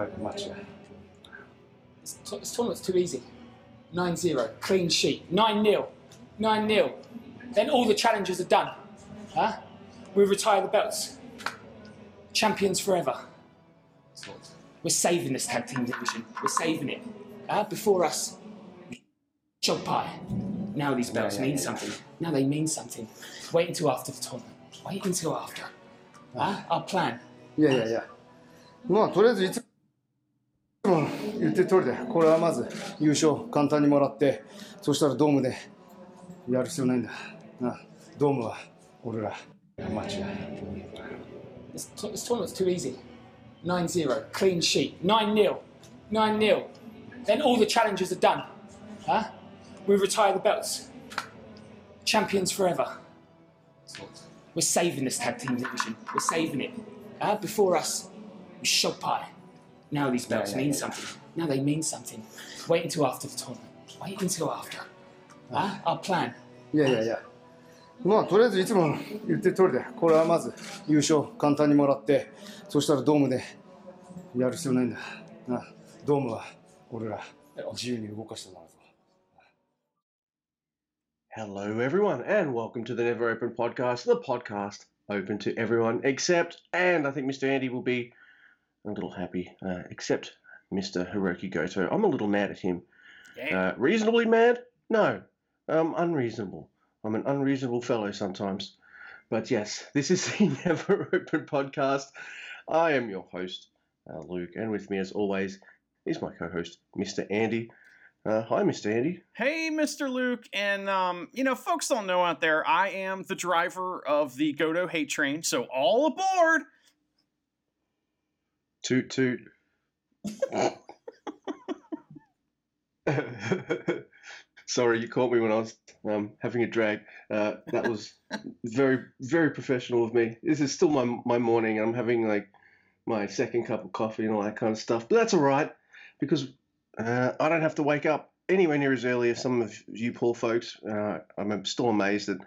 かるショーパイプマッチで This, t- this tournament's too easy. 9-0, clean sheet. 9-0, 9-0. Then all the challenges are done. Huh? We retire the belts. Champions forever. そうです We're saving this tag team division. We're saving it. Huh? Before us, Shogpie. Now these belts Yeah, yeah, mean yeah. something. Now they mean something. Wait until after the tournament. Wait until after. Huh? Our plan. いやいやいやまあとりあえずいつ も言ってる通りでこれはまず優勝簡単にもらってそしたらドームでやる必要ないんだなドームは俺らマッチで This, t- this tournament's too easy. 9-0, clean sheet. 9-0, 9-0. Then all the challenges are done. Huh? We retire the belts. Champions forever. We're saving this tag team division. We're saving it. Uh, before us, Shogpie. Now these belts Yeah, yeah, mean yeah. something. Now they mean something. Wait until after the tournament. Wait until after. Huh? Our plan. いやいやいやまあとりあえずいつも言ってる通りでこれはまず優勝簡単にもらってそしたらドームでやる必要ないんだなドームは俺ら自由に動かしてもらうぞ Hello, everyone, and welcome to the Never Open Podcast, the podcast open to everyone except, and I think Mr. Andy will be a little happy, uh, except Mr. Hirooki Goto. I'm a little mad at him. Uh, reasonably mad? No, um, unreasonable. I'm an unreasonable fellow sometimes. But yes, this is the Never Open Podcast. I am your host, uh, Luke, and with me, as always, is my co host, Mr. Andy. Uh, hi, Mr. Andy. Hey, Mr. Luke, and um, you know, folks don't know out there, I am the driver of the Goto Hate Train, so all aboard! Toot toot. Sorry, you caught me when I was um, having a drag. Uh, that was very, very professional of me. This is still my my morning. I'm having like my second cup of coffee and all that kind of stuff. But that's all right because uh, I don't have to wake up anywhere near as early as some of you poor folks. Uh, I'm still amazed that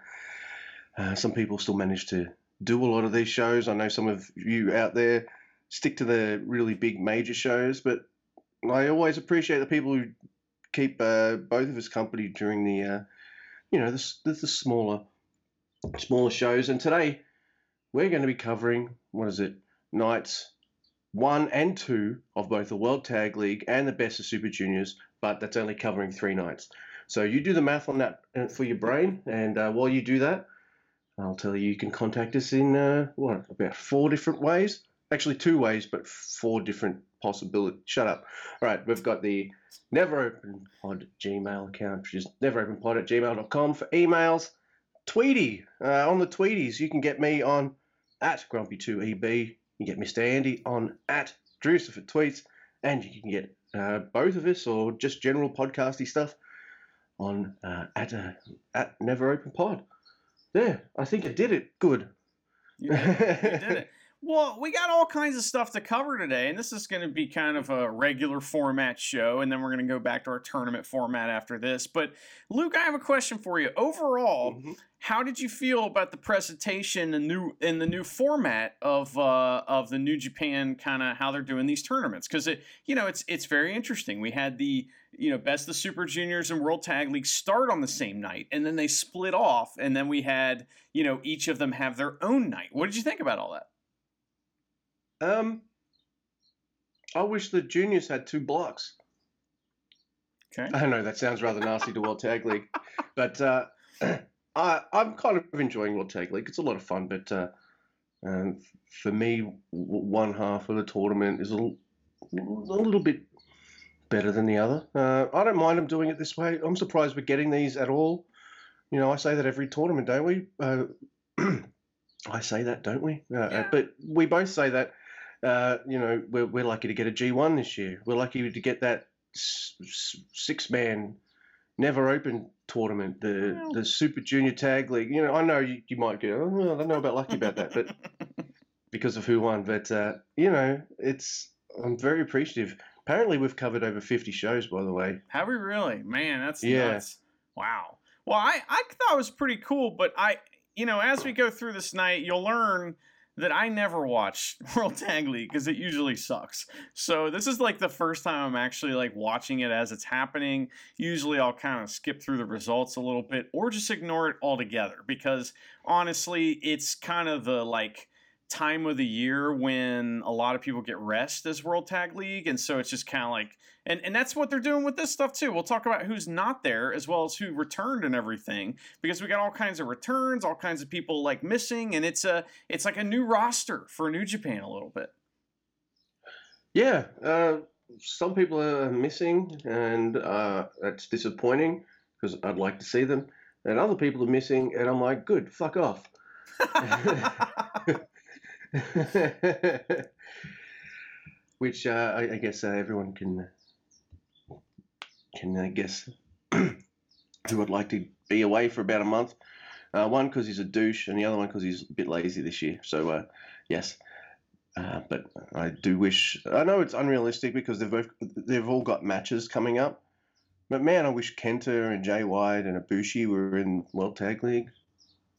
uh, some people still manage to do a lot of these shows. I know some of you out there stick to the really big major shows, but I always appreciate the people who keep uh, both of us company during the, uh, you know, the, the, smaller, smaller shows. And today we're going to be covering what is it, nights one and two of both the World Tag League and the Best of Super Juniors, but that's only covering three nights. So you do the math on that uh, for your brain, and uh, while you do that, I'll tell you you can contact us in uh, what about four different ways. Actually, two ways, but four different possibilities. Shut up. All right, we've got the Never Open Pod Gmail account, which is neveropenpod at gmail.com for emails. Tweety, uh, on the Tweeties, you can get me on at Grumpy2EB. You can get Mr. Andy on at Drucer for tweets, and you can get uh, both of us or just general podcasty stuff on uh, at uh, at Never Open Pod. There, I think I did it. Good. You did, you did it. Well, we got all kinds of stuff to cover today, and this is going to be kind of a regular format show, and then we're going to go back to our tournament format after this. But, Luke, I have a question for you. Overall, Mhm. how did you feel about the presentation and new in the new format of uh, of the New Japan kind of how they're doing these tournaments? Because it you know it's it's very interesting. We had the you know best of Super Juniors and World Tag League start on the same night, and then they split off, and then we had you know each of them have their own night. What did you think about all that? Um, I wish the juniors had two blocks. Okay. I know that sounds rather nasty to World Tag League, but uh, I, I'm kind of enjoying World Tag League. It's a lot of fun, but uh, um, for me, w- one half of the tournament is a, l- a little bit better than the other. Uh, I don't mind them doing it this way. I'm surprised we're getting these at all. You know, I say that every tournament, don't we? Uh, I say that, don't we? Uh, uh, Yeah. but we both say that. Uh, you know, we're, we're lucky to get a G1 this year. We're lucky to get that six man never open tournament, the the Super Junior Tag League. You know, I know you, you might go, oh, I don't know about lucky about that, but because of who won. But uh, you know, it's I'm very appreciative. Apparently, we've covered over 50 shows, by the way. Have we really? Man, that's Yeah. nuts. Wow. Well, I, I thought it was pretty cool, but I, you know, as we go through this night, you'll learn that I never watch World Tag League because it usually sucks. So this is like the first time I'm actually like watching it as it's happening. Usually I'll kind of skip through the results a little bit or just ignore it altogether because honestly, it's kind of the like time of the year when a lot of people get rest as World Tag League, and so it's just kind of like, and and that's what they're doing with this stuff too. We'll talk about who's not there as well as who returned and everything because we got all kinds of returns, all kinds of people like missing, and it's a it's like a new roster for New Japan a little bit. Yeah, uh, some people are missing, and uh, that's disappointing because I'd like to see them. And other people are missing, and I'm like, good, fuck off. Which uh, I, I guess uh, everyone can can guess who would like to be away for about a month. Uh, one because he's a douche, and the other one because he's a bit lazy this year. So uh, yes, uh, but I do wish. I know it's unrealistic because they've both, they've all got matches coming up. But man, I wish Kenta and Jay White and Ibushi were in World Tag League.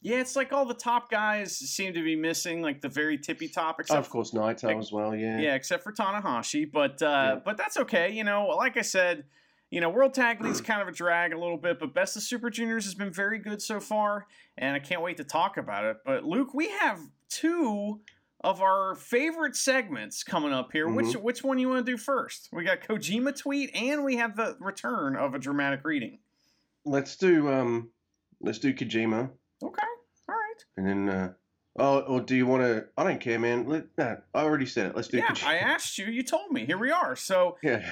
Yeah, it's like all the top guys seem to be missing, like the very tippy top. Except of course, Naito as well. Yeah. Yeah, except for Tanahashi, but uh, Yeah. but that's okay. You know, like I said, you know, World Tag League's kind of a drag a little bit, but Best of Super Juniors has been very good so far, and I can't wait to talk about it. But Luke, we have two of our favorite segments coming up here. Which Mm-hmm. which one you want to do first? We got Kojima tweet, and we have the return of a dramatic reading. Let's do um, let's do Kojima, Okay, all right. and then uh, oh, or do you want to? I don't care, man. Let, no, I already said it. Let's do it. Yeah, Kojima. I asked you. You told me. Here we are. So yeah.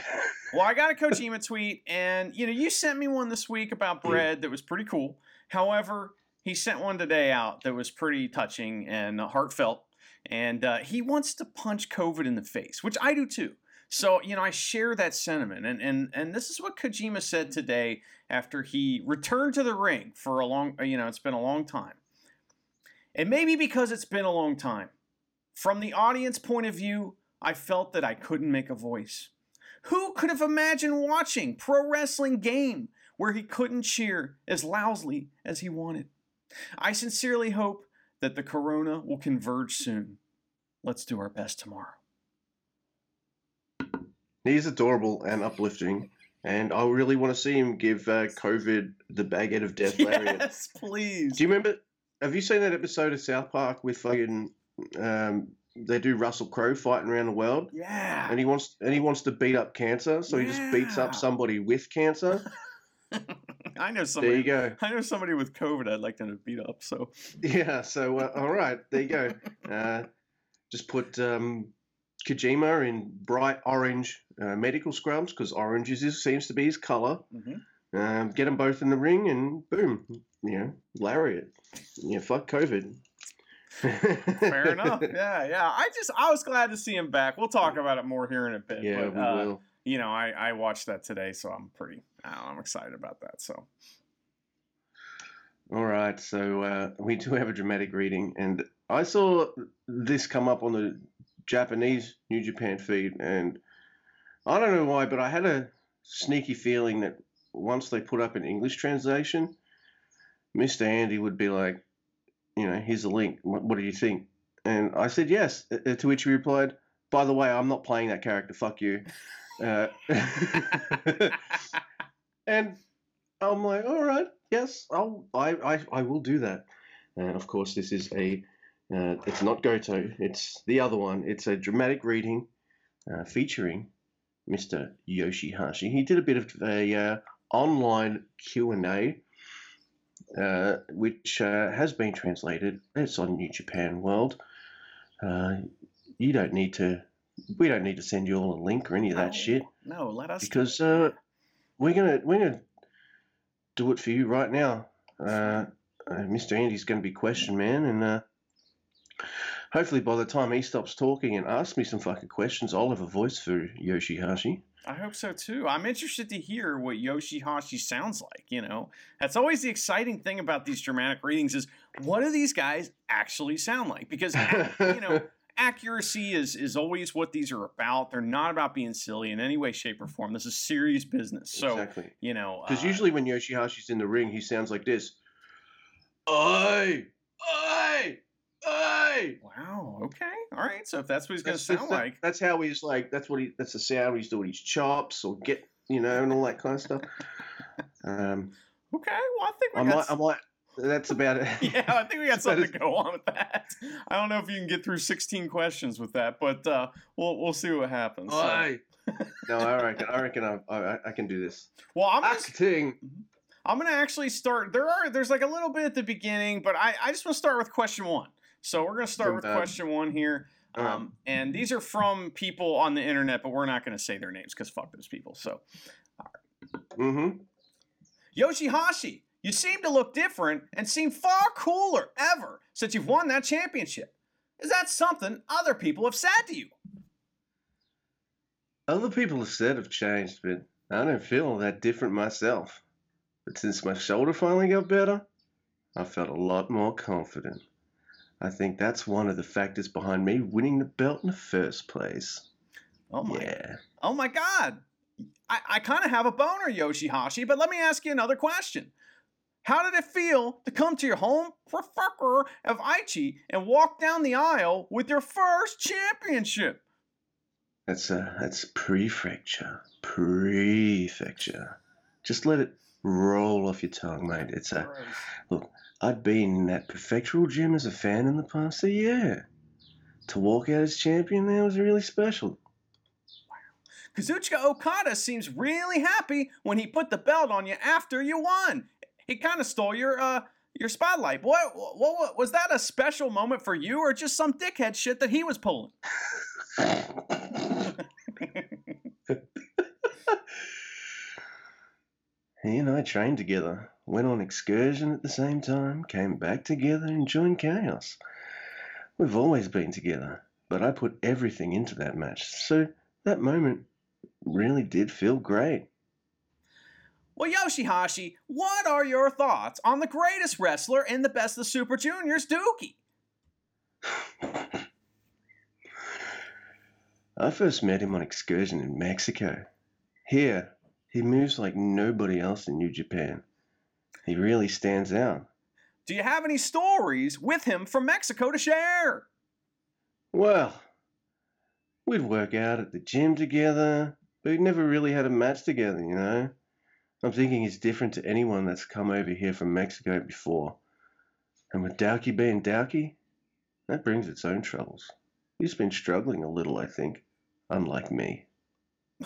Well, I got a Kojima tweet, and you know, you sent me one this week about bread that was pretty cool. However, he sent one today out that was pretty touching and heartfelt, and uh, he wants to punch COVID in the face, which I do too. So you know, I share that sentiment, and and and this is what Kojima said mm-hmm. today after he returned to the ring for a long, uh, you know, it's been a long time. And maybe because it's been a long time, from the audience point of view, I felt that I couldn't make a voice. Who could have imagined watching pro wrestling game where he couldn't cheer as loudly as he wanted? I sincerely hope that the corona will converge soon. Let's do our best tomorrow. He's adorable and uplifting, and I really want to see him give uh, COVID the baguette of death lariat. Yes, please. Do you remember? Have you seen that episode of South Park with fucking? Um, they do Russell Crowe fighting around the world, Yeah. and he wants and he wants to beat up cancer, so he just beats up somebody with cancer. I know somebody. There you go. I know somebody with COVID. I'd like them to beat up. So Yeah. So uh, all right, there you go. Uh, just put um, Kojima in bright orange uh, medical scrubs because orange is his, seems to be his color. Mhm. Um, get them both in the ring and boom, you know, lariat. Yeah, fuck COVID. fair enough. Yeah, yeah. I just I was glad to see him back. We'll talk about it more here in a bit. Yeah, but, we uh, will. You know, I I watched that today, so I'm pretty. Know, I'm excited about that. So All right, so uh, we do have a dramatic reading, and I saw this come up on the Japanese New Japan feed, and I don't know why, but I had a sneaky feeling that once they put up an English translation, Mr. Andy would be like, you know, here's a link. What, what do you think? And I said yes. uh, To which he replied, "By the way, I'm not playing that character. Fuck you." Uh, and I'm like, all right, yes, I'll, I, I, I will do that. And of course, this is a, uh, it's not Goto, it's the other one. It's a dramatic reading uh, featuring Mr. Yoshihashi. He did a bit of a uh, online Q and A, uh, which uh, has been translated. It's on New Japan World. Uh, you don't need to. We don't need to send you all a link or any of that No. shit no, let us because uh, we're gonna we're gonna do it for you right now. Uh, uh, Mr. Andy's gonna be question man, and uh, hopefully by the time he stops talking and asks me some fucking questions, I'll have a voice for Yoshihashi. I hope so too. I'm interested to hear what Yoshihashi sounds like. You know, that's always the exciting thing about these dramatic readings is what do these guys actually sound like? Because you know, accuracy is is always what these are about. They're not about being silly in any way, shape, or form. This is serious business. So exactly. you know, Because uh, usually when Yoshihashi's in the ring, he sounds like this. Oi! Oi! Hey! Wow. Okay. All right. So if that's what he's going to sound that's, like, that's how he's like. That's what he. That's the sound he's doing. His chops or get, you know, and all that kind of stuff. Um, okay. Well, I think we I got. might. I might. That's about it. yeah, I think we got something to go on with that. I don't know if you can get through 16 questions with that, but uh, we'll we'll see what happens. So- Hey. no, I reckon. I reckon I, I, I can do this. well, I'm gonna, I'm gonna actually start. There are there's like a little bit at the beginning, but I I just want to start with question one. So we're gonna start Then with bad. question one here. Um, and these are from people on the internet, but we're not going to say their names because fuck those people. So, Mm-hmm. Yoshihashi, you seem to look different and seem far cooler ever since you've won that championship. Is that something other people have said to you? Other people have said I've changed, but I don't feel that different myself. But since my shoulder finally got better, I felt a lot more confident. I think that's one of the factors behind me winning the belt in the first place. Oh my, Yeah. oh my God. I, I kind of have a boner, Yoshihashi, but let me ask you another question. How did it feel to come to your home prefecture of Aichi and walk down the aisle with your first championship? That's a that's prefecture. Prefecture. Just let it roll off your tongue, mate. It's a I'd been in that prefectural gym as a fan in the past, so yeah. To walk out as champion there was really special. Kazuchika Okada seems really happy when he put the belt on you after you won. He kind of stole your uh your spotlight. What, what what was that a special moment for you or just some dickhead shit that he was pulling? He and I trained together, went on excursion at the same time, came back together, and joined Chaos. We've always been together, but I put everything into that match, so that moment really did feel great. Well, Yoshihashi, what are your thoughts on the greatest wrestler in the best of Super Juniors, Douki? I first met him on excursion in Mexico. Here, he moves like nobody else in New Japan. He really stands out. Do you have any stories with him from Mexico to share? Well, we'd work out at the gym together, but we'd never really had a match together, you know? I'm thinking he's different to anyone that's come over here from Mexico before. And with Douki being Douki, that brings its own troubles. He's been struggling a little, I think, unlike me.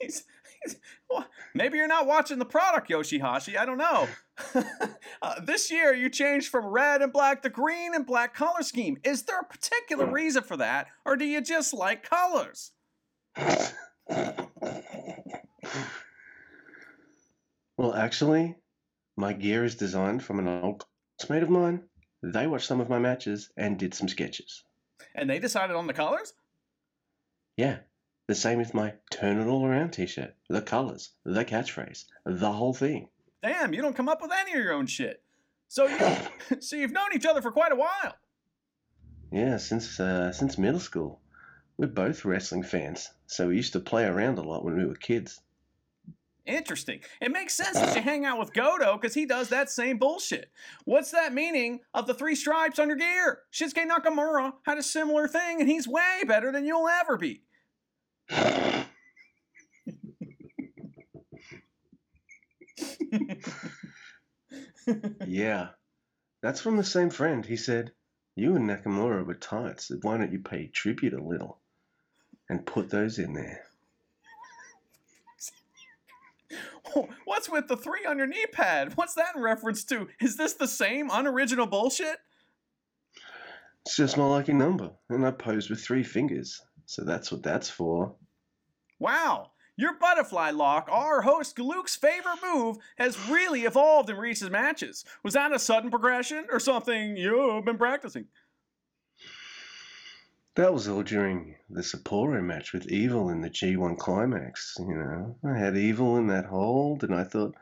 He's, maybe you're not watching the product, Yoshihashi. I don't know. uh, this year, you changed from red and black to green and black color scheme. Is there a particular reason for that, or do you just like colors? Well, actually, my gear is designed from an old classmate of mine. They watched some of my matches and did some sketches. And they decided on the colors? Yeah, the same with my Turn It All Around t shirt, the colors, the catchphrase, the whole thing. Damn, you don't come up with any of your own shit. So you, so you've known each other for quite a while. Yeah, since uh, since middle school. We're both wrestling fans, so we used to play around a lot when we were kids. Interesting. It makes sense that you hang out with Goto because he does that same bullshit. What's that meaning of the three stripes on your gear? Shinsuke Nakamura had a similar thing, and he's way better than you'll ever be. yeah, that's from the same friend. He said, You and Nakamura were tight, so why don't you pay tribute a little and put those in there? What's with the three on your knee pad? What's that in reference to? Is this the same unoriginal bullshit? It's just my lucky number, and I pose with three fingers, so that's what that's for. Wow, your butterfly lock, our host Luke's favorite move, has really evolved in recent matches. Was that a sudden progression or something you've been practicing? That was all during the Sapporo match with Evil in the G1 Climax. You know, I had Evil in that hold, and I thought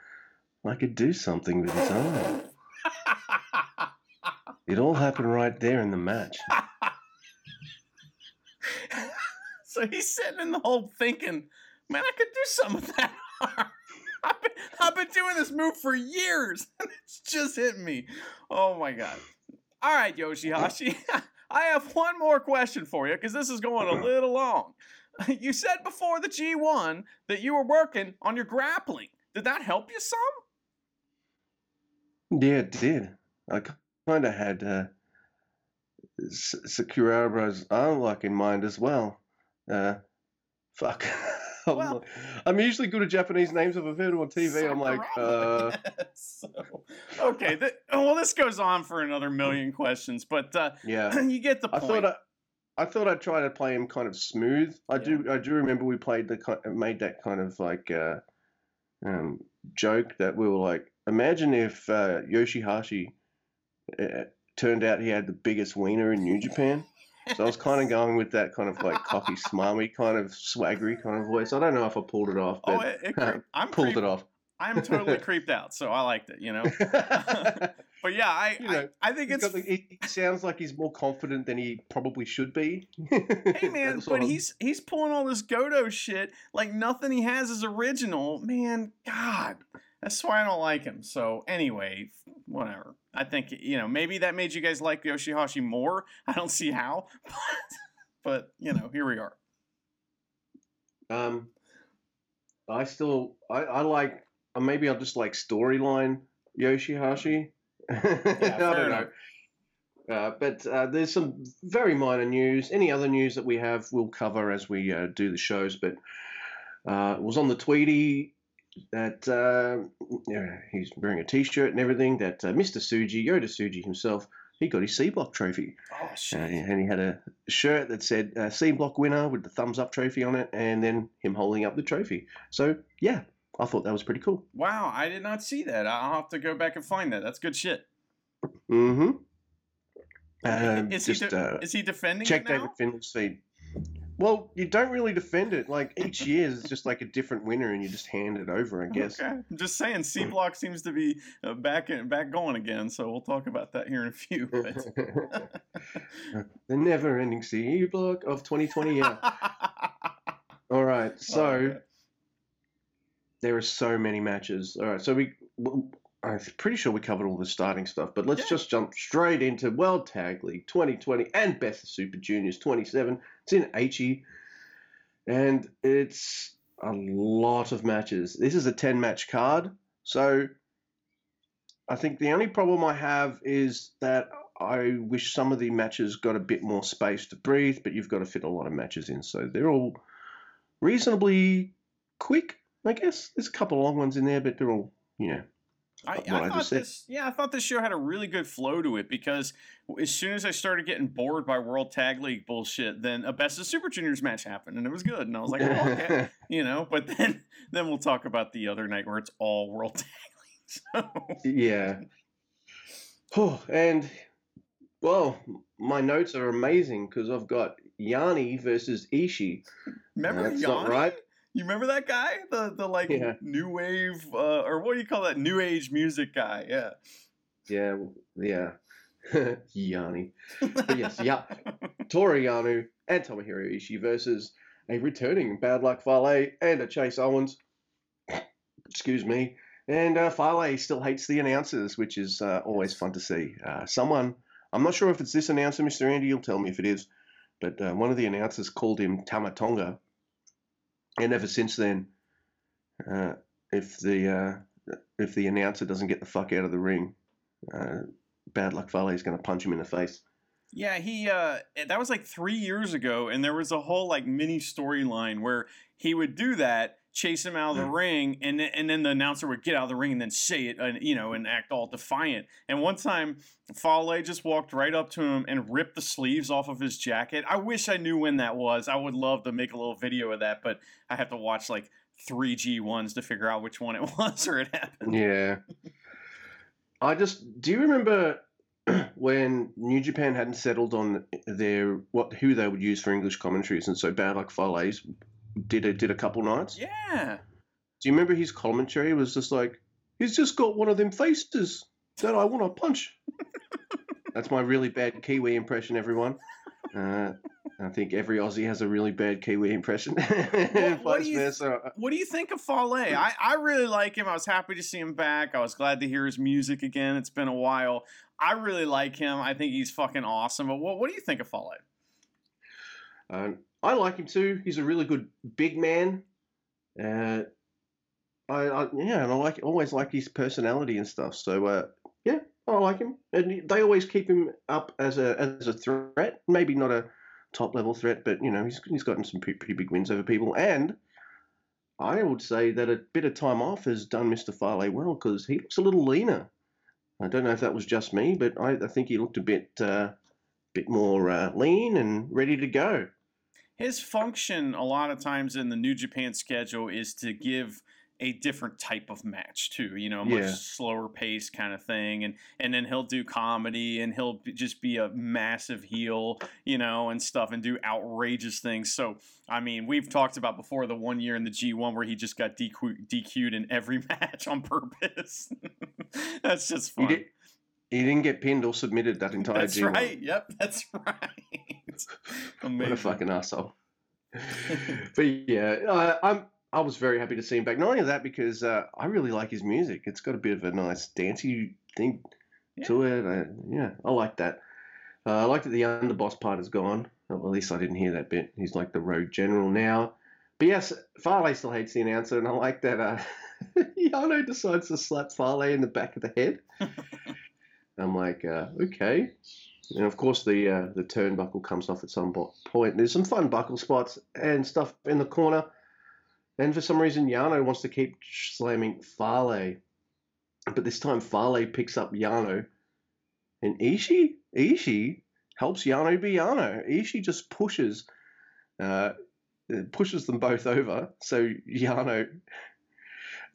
I could do something with his arm. It all happened right there in the match. so he's sitting in the hole thinking, man, I could do some of that. I've been, I've been doing this move for years. And it's just hitting me. Oh my god. All right, Yoshihashi. I have one more question for you because this is going a little long. You said before the G1 that you were working on your grappling. Did that help you some? Yeah, it did. I kind of had uh, S- Sakurara's arm lock in mind as well. Uh, fuck. I'm, Well- like- I'm usually good at Japanese names. If I've heard them on TV, I'm like, uh, so, okay. th- well, this goes on for another million questions, but uh, yeah. you get the point. I thought I, I thought I'd try to play him kind of smooth. I do I do remember we played the made that kind of like uh, um, joke that we were like, imagine if uh, Yoshihashi uh, turned out he had the biggest wiener in New Japan. So I was kind of going with that kind of like cocky, smarmy, kind of swaggery kind of voice. I don't know if I pulled it off, oh, but it, it, creep- I'm pulled creep- it off. I'm totally creeped out, so I liked it. You know. But yeah, I You know, I, I think it's the- he sounds like he's more confident than he probably should be. hey man, but he's he's pulling all this Goto shit like nothing he has is original. Man, God, that's why I don't like him. So anyway, whatever. I think you know maybe that made you guys like Yoshihashi more. I don't see how, but but you know here we are. Um, I still I, I like uh, maybe I'll just like storyline Yoshihashi. I don't enough. know. Uh, but uh, there's some very minor news. Any other news that we have, we'll cover as we uh, do the shows. But uh, it was on the Tweety that uh, yeah, he's wearing a T-shirt and everything. That uh, Mr. Tsuji, Yota Tsuji himself, he got his C Block trophy. Oh Uh, shit. and he had a shirt that said uh, C Block winner with the thumbs up trophy on it, and then him holding up the trophy. So, yeah, I thought that was pretty cool. Wow, I did not see that. I'll have to go back and find that. That's good shit. Mm hmm. Um, is he just de- uh, is he defending check? David Finlay's feed. Well, you don't really defend it. Like each year is just like a different winner, and you just hand it over, I guess. Okay. I'm just saying, C Block seems to be uh, back in, back going again. So we'll talk about that here in a few. The never-ending C Block of 2020. Yeah. All right. So. Okay. there are so many matches. All right, so we, I'm pretty sure we covered all the starting stuff, but let's Yeah. just jump straight into World Tag League 2020 and Best of Super Juniors 27. It's in Aichi, and it's a lot of matches. This is a 10 match card, so I think the only problem I have is that I wish some of the matches got a bit more space to breathe, but you've got to fit a lot of matches in, so they're all reasonably quick, I guess. There's a couple of long ones in there, but they're all, you know. I, I I thought this, yeah, I thought this show had a really good flow to it because as soon as I started getting bored by World Tag League bullshit, then a Best of Super Juniors match happened and it was good, and I was like, oh, okay, you know. But then, then we'll talk about the other night where it's all World Tag League. So yeah. Oh, and, well, my notes are amazing because I've got Yanni versus Ishi. remember That's not Yanni? right. You remember that guy, the the like Yeah. new wave uh, or what do you call that new age music guy? Yeah. Yeah, yeah. Yanni. But yes, yeah. Toru Yano and Tomohiro Ishii versus a returning Bad Luck Fale and a Chase Owens. Excuse me. And uh, Fale still hates the announcers, which is uh, always fun to see. Uh, someone, I'm not sure if it's this announcer, Mr. Andy, you'll tell me if it is, but uh, one of the announcers called him Tamatonga. And ever since then, uh, if the uh, if the announcer doesn't get the fuck out of the ring, uh, Bad Luck Fale is going to punch him in the face. Yeah, he uh that was like 3 years ago and there was a whole like mini storyline where he would do that, chase him out of the ring and then, and then the announcer would get out of the ring and then say it and you know and act all defiant. And one time Fale just walked right up to him and ripped the sleeves off of his jacket. I wish I knew when that was. I would love to make a little video of that, but I have to watch like 3 G1s to figure out which one it was or it happened. Yeah. I just do you remember when New Japan hadn't settled on their what who they would use for English commentaries, and so Bad Luck Fale's did a, did a couple nights. Yeah. Do you remember his commentary was just like, "He's just got one of them faces that I want to punch." That's my really bad Kiwi impression, everyone. Uh, I think every Aussie has a really bad Kiwi impression. what Vice do you- What do you think of Fale? I, I really like him. I was happy to see him back. I was glad to hear his music again. It's been a while. I really like him. I think he's fucking awesome. But what, what do you think of Fale? Um, I like him too. He's a really good big man. Uh, I, I yeah, and I like always like his personality and stuff. So uh, yeah, I like him, and they always keep him up as a as a threat. Maybe not a top level threat, but you know he's he's gotten some pretty, pretty big wins over people. And I would say that a bit of time off has done Mr. Fale well because he looks a little leaner. I don't know if that was just me, but I, I think he looked a bit uh, bit more uh, lean and ready to go. His function a lot of times in the New Japan schedule is to give a different type of match too, you know, much Yeah. slower pace kind of thing, and and then he'll do comedy and he'll just be a massive heel, you know, and stuff, and do outrageous things. So I mean, we've talked about before the one year in the G1 where he just got DQ, DQ'd in every match on purpose. That's just He, fun. did, he didn't get pinned or submitted that entire That's G1. right. Yep, that's right. What a fucking asshole. but yeah, uh, I'm. I was very happy to see him back. Not only that, because uh, I really like his music. It's got a bit of a nice dancey thing to it. Uh, yeah, I like that. Uh, I like that the underboss part is gone. Well, at least I didn't hear that bit. He's like the road general now. But yes, Fale still hates the announcer, and I like that uh, Yano decides to slap Fale in the back of the head. I'm like, uh, okay. And of course, the uh, the turnbuckle comes off at some point. There's some fun buckle spots and stuff in the corner. And for some reason, Yano wants to keep slamming Fale. But this time, Fale picks up Yano. And Ishii, Ishii helps Yano be Yano. Ishii just pushes, uh, pushes them both over. So Yano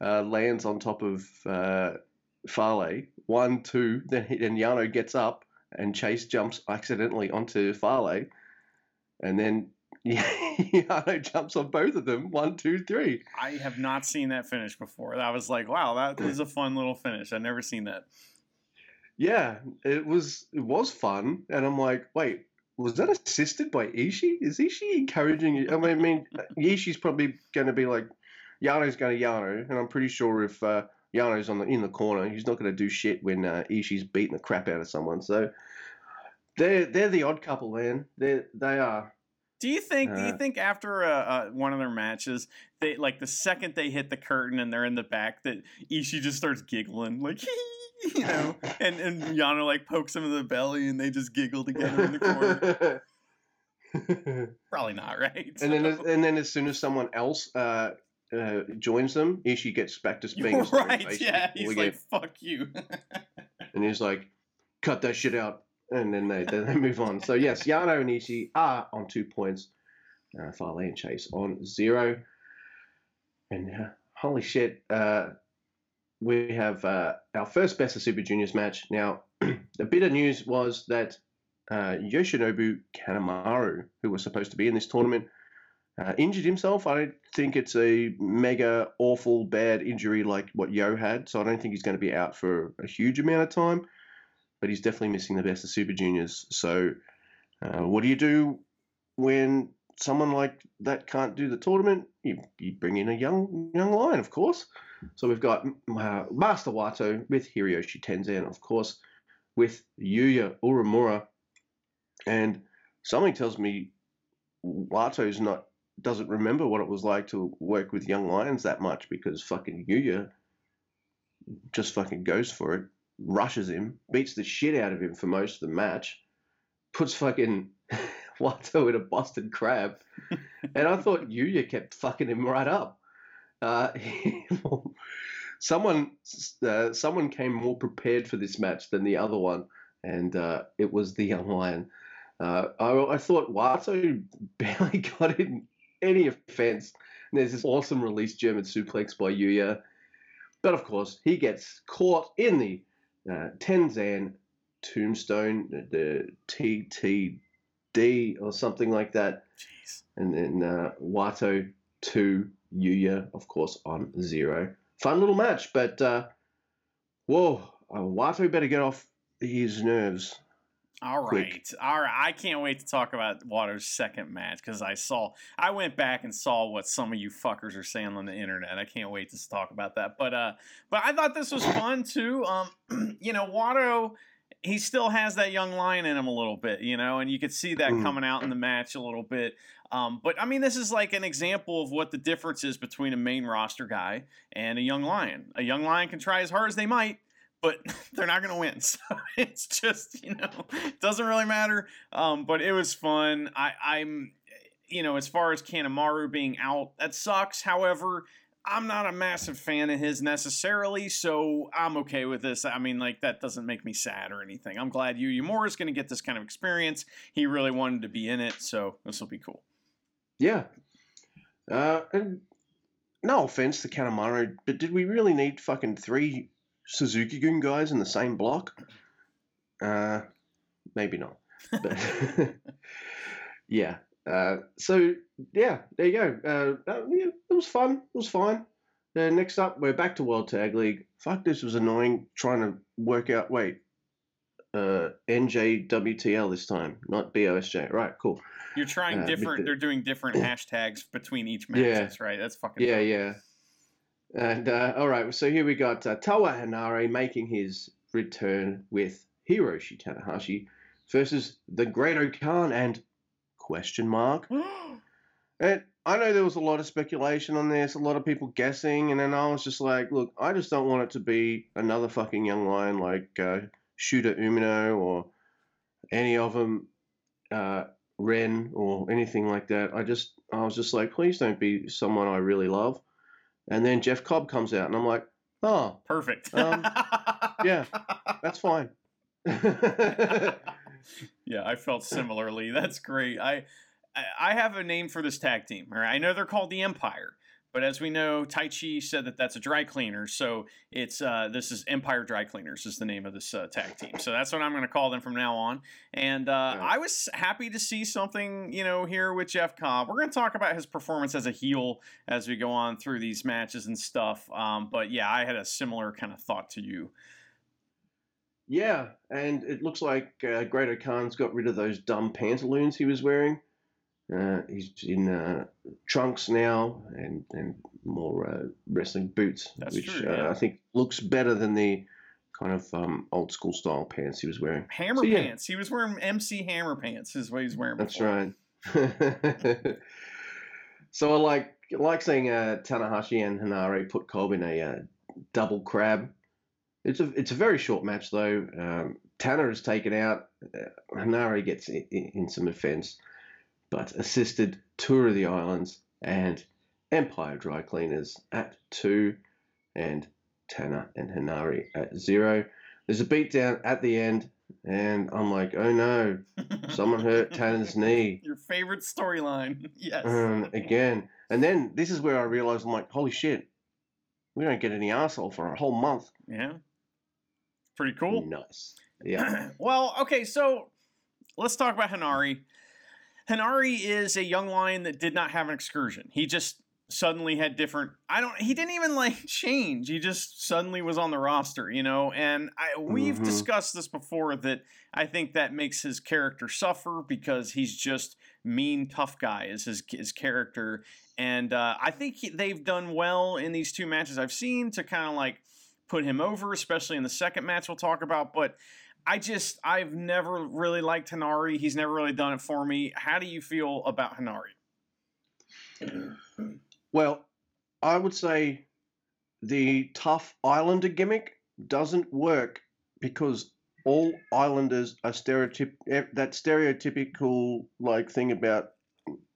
uh, lands on top of uh, Fale. One, two, then he- then Yano gets up and Chase jumps accidentally onto Fale. And then Yano jumps on both of them. One, two, three. I have not seen that finish before. I was like, wow, that is a fun little finish. I've never seen that. Yeah, it was it was fun, and I'm like, wait, was that assisted by Ishii? Is Ishii encouraging you? I mean, I mean Ishii's probably going to be like, Yano's going to Yano, and I'm pretty sure if uh, Yano's on the in the corner, he's not going to do shit when uh, Ishii's beating the crap out of someone. So they're they're the odd couple, man. They they are. Do you think? do you Uh, think after uh, uh, one of their matches, they like the second they hit the curtain and they're in the back, that Ishii just starts giggling like, you know, and and Yano like pokes him in the belly and they just giggle together in the corner. Probably not, right? and then and then as soon as someone else uh, uh, joins them, Ishii gets back to being a right? Yeah, he's get- like, "Fuck you." and he's like, "Cut that shit out," and then they then they move on. So yes, Yano and Ishii are on two points. Uh, Fale and Chase on zero. And uh, holy shit, uh, we have uh, our first Best of Super Juniors match. Now, the bit of news was that uh, Yoshinobu Kanemaru, who was supposed to be in this tournament, uh, injured himself. I don't think it's a mega awful bad injury like what Yo had, so I don't think he's going to be out for a huge amount of time. But he's definitely missing the best of Super Juniors. So, uh, what do you do when someone like that can't do the tournament? You, you bring in a young young lion, of course. So we've got uh, Master Wato with Hiroyoshi Tenzan, of course, with Yuya Uemura, and something tells me Wato's not doesn't remember what it was like to work with young lions that much because fucking Yuya just fucking goes for it, rushes him, beats the shit out of him for most of the match, puts fucking Wato in a busted crab, and I thought Yuya kept fucking him right up. Uh, someone, uh, someone came more prepared for this match than the other one, and uh, it was the young lion. Uh, I, I thought Wato barely got in any offense. And there's this awesome release German suplex by Yuya. But of course, he gets caught in the uh, Tenzan tombstone, the TTD or something like that. Jeez. And then uh, Wato 2, Yuya, of course, on 0. Fun little match, but uh, whoa, uh, Wato better get off his nerves. All quick. right, all right. I can't wait to talk about Wato's second match because I saw, I went back and saw what some of you fuckers are saying on the internet. I can't wait to talk about that. But uh, but I thought this was fun too. Um, you know, Wato, he still has that young lion in him a little bit, you know, and you could see that Mm. coming out in the match a little bit. Um, but I mean, this is like an example of what the difference is between a main roster guy and a young lion. A young lion can try as hard as they might, but they're not going to win. So it's just, you know, it doesn't really matter. Um, but it was fun. I, I'm, you know, as far as Kanemaru being out, that sucks. However, I'm not a massive fan of his necessarily, so I'm okay with this. I mean, like, that doesn't make me sad or anything. I'm glad Yu Yu is going to get this kind of experience. He really wanted to be in it, so this will be cool. Yeah. Uh, and no offense to Kanemaru, but did we really need fucking three Suzuki Gun guys in the same block? Uh, maybe not. But yeah. Uh, so yeah, there you go. Uh, yeah, it was fun. It was fine. Uh, next up, we're back to World Tag League. Fuck, this was annoying trying to work out. Wait, uh, NJWTL this time, not BOSJ. Right, cool. You're trying Uh, different, the- they're doing different hashtags between each match. Yeah. That's right. That's fucking Yeah, fun. yeah. And uh, all right, so here we got uh, Toa Henare making his return with Hiroshi Tanahashi versus the Great-O-Khan and question mark. And I know there was a lot of speculation on this, a lot of people guessing, and then I was just like, look, I just don't want it to be another fucking young lion like uh, Shota Umino or any of them, uh, Ren or anything like that. I just, I was just like, please don't be someone I really love. And then Jeff Cobb comes out, and I'm like, oh, Perfect. Um, yeah. that's fine. yeah, I felt similarly. That's great. I I- have a name for this tag team. Right, I know they're called the Empire, but as we know, Taichi said that that's a dry cleaner, so it's uh, this is Empire Dry Cleaners is the name of this uh, tag team. So that's what I'm going to call them from now on. And uh, Yeah. I was happy to see something, you know, here with Jeff Cobb. We're going to talk about his performance as a heel as we go on through these matches and stuff. Um, but yeah, I had a similar kind of thought to you. Yeah, and it looks like uh, Great-O-Khan's got rid of those dumb pantaloons he was wearing. Uh, he's in uh, trunks now and, and more uh, wrestling boots, That's which true, uh, yeah. I think looks better than the kind of um, old school style pants he was wearing. Hammer So, yeah. pants. He was wearing MC Hammer pants. Is what he's wearing. That's before. right. so I like like seeing uh, Tanahashi and Henare put Cobb in a uh, double crab. It's a it's a very short match though. Um, Tanner is taken out. Uh, Henare gets in, in, in some offense, but assisted Tour of the Islands and Empire Dry Cleaners at two, and Tanner and Henare at zero. There's a beatdown at the end, and I'm like, oh no, someone hurt Tanner's knee. Your favorite storyline. Yes. Um, again. And then this is where I realized I'm like, holy shit, we don't get any asshole for a whole month. yeah. Pretty cool. Nice. Yeah. well, okay, so let's talk about Henare. Henare is a young lion that did not have an excursion. He just suddenly had different I don't he didn't even like change. He just suddenly was on the roster, you know. And I we've Mhm. discussed this before that I think that makes his character suffer because he's just mean tough guy is his his character and uh, I think he, they've done well in these two matches I've seen to kind of like put him over, especially in the second match we'll talk about. But I just I've never really liked Henare. He's never really done it for me. How do you feel about Hanari? well, I would say the tough Islander gimmick doesn't work because all Islanders are stereotyp eh, that stereotypical like thing about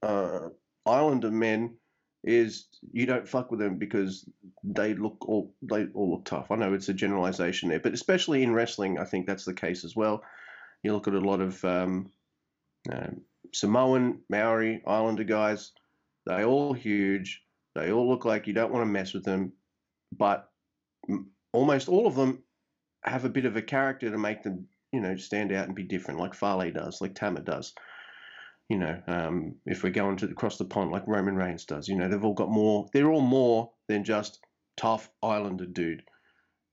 uh, Islander men is you don't fuck with them because they look all they all look tough. I know it's a generalization there, but especially in wrestling, I think that's the case as well. You look at a lot of um, um, Samoan, Maori, Islander guys; they all huge. They all look like you don't want to mess with them, but almost all of them have a bit of a character to make them, you know, stand out and be different, like Fale does, like Tama does. You know, um, if we're going to across the pond, like Roman Reigns does, you know, they've all got more. They're all more than just tough Islander dude,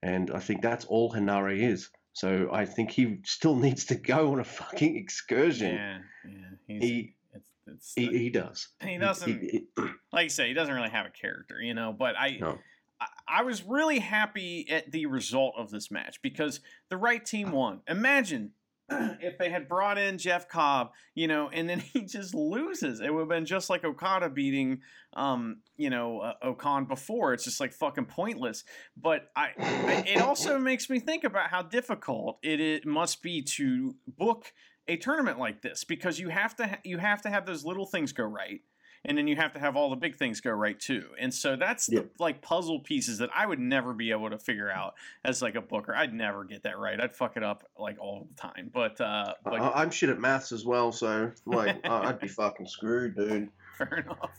and I think that's all Henare is. So I think he still needs to go on a fucking excursion. Yeah, yeah. He's, He, it's, it's he he does. he doesn't He- he- like you say he doesn't really have a character, you know. But I, No. I, I was really happy at the result of this match because the right team won. Imagine if they had brought in Jeff Cobb, you know, and then he just loses. It would have been just like Okada beating, um, you know, uh, O-Khan before. It's just like fucking pointless. But I, I it also makes me think about how difficult it, it must be to book a tournament like this because you have to ha- you have to have those little things go right and then you have to have all the big things go right too and so that's Yeah. the like puzzle pieces that i would never be able to figure out as like a booker i'd never get that right i'd fuck it up like all the time but uh but I, I'm shit at maths as well, so like I'd be fucking screwed, dude. fair enough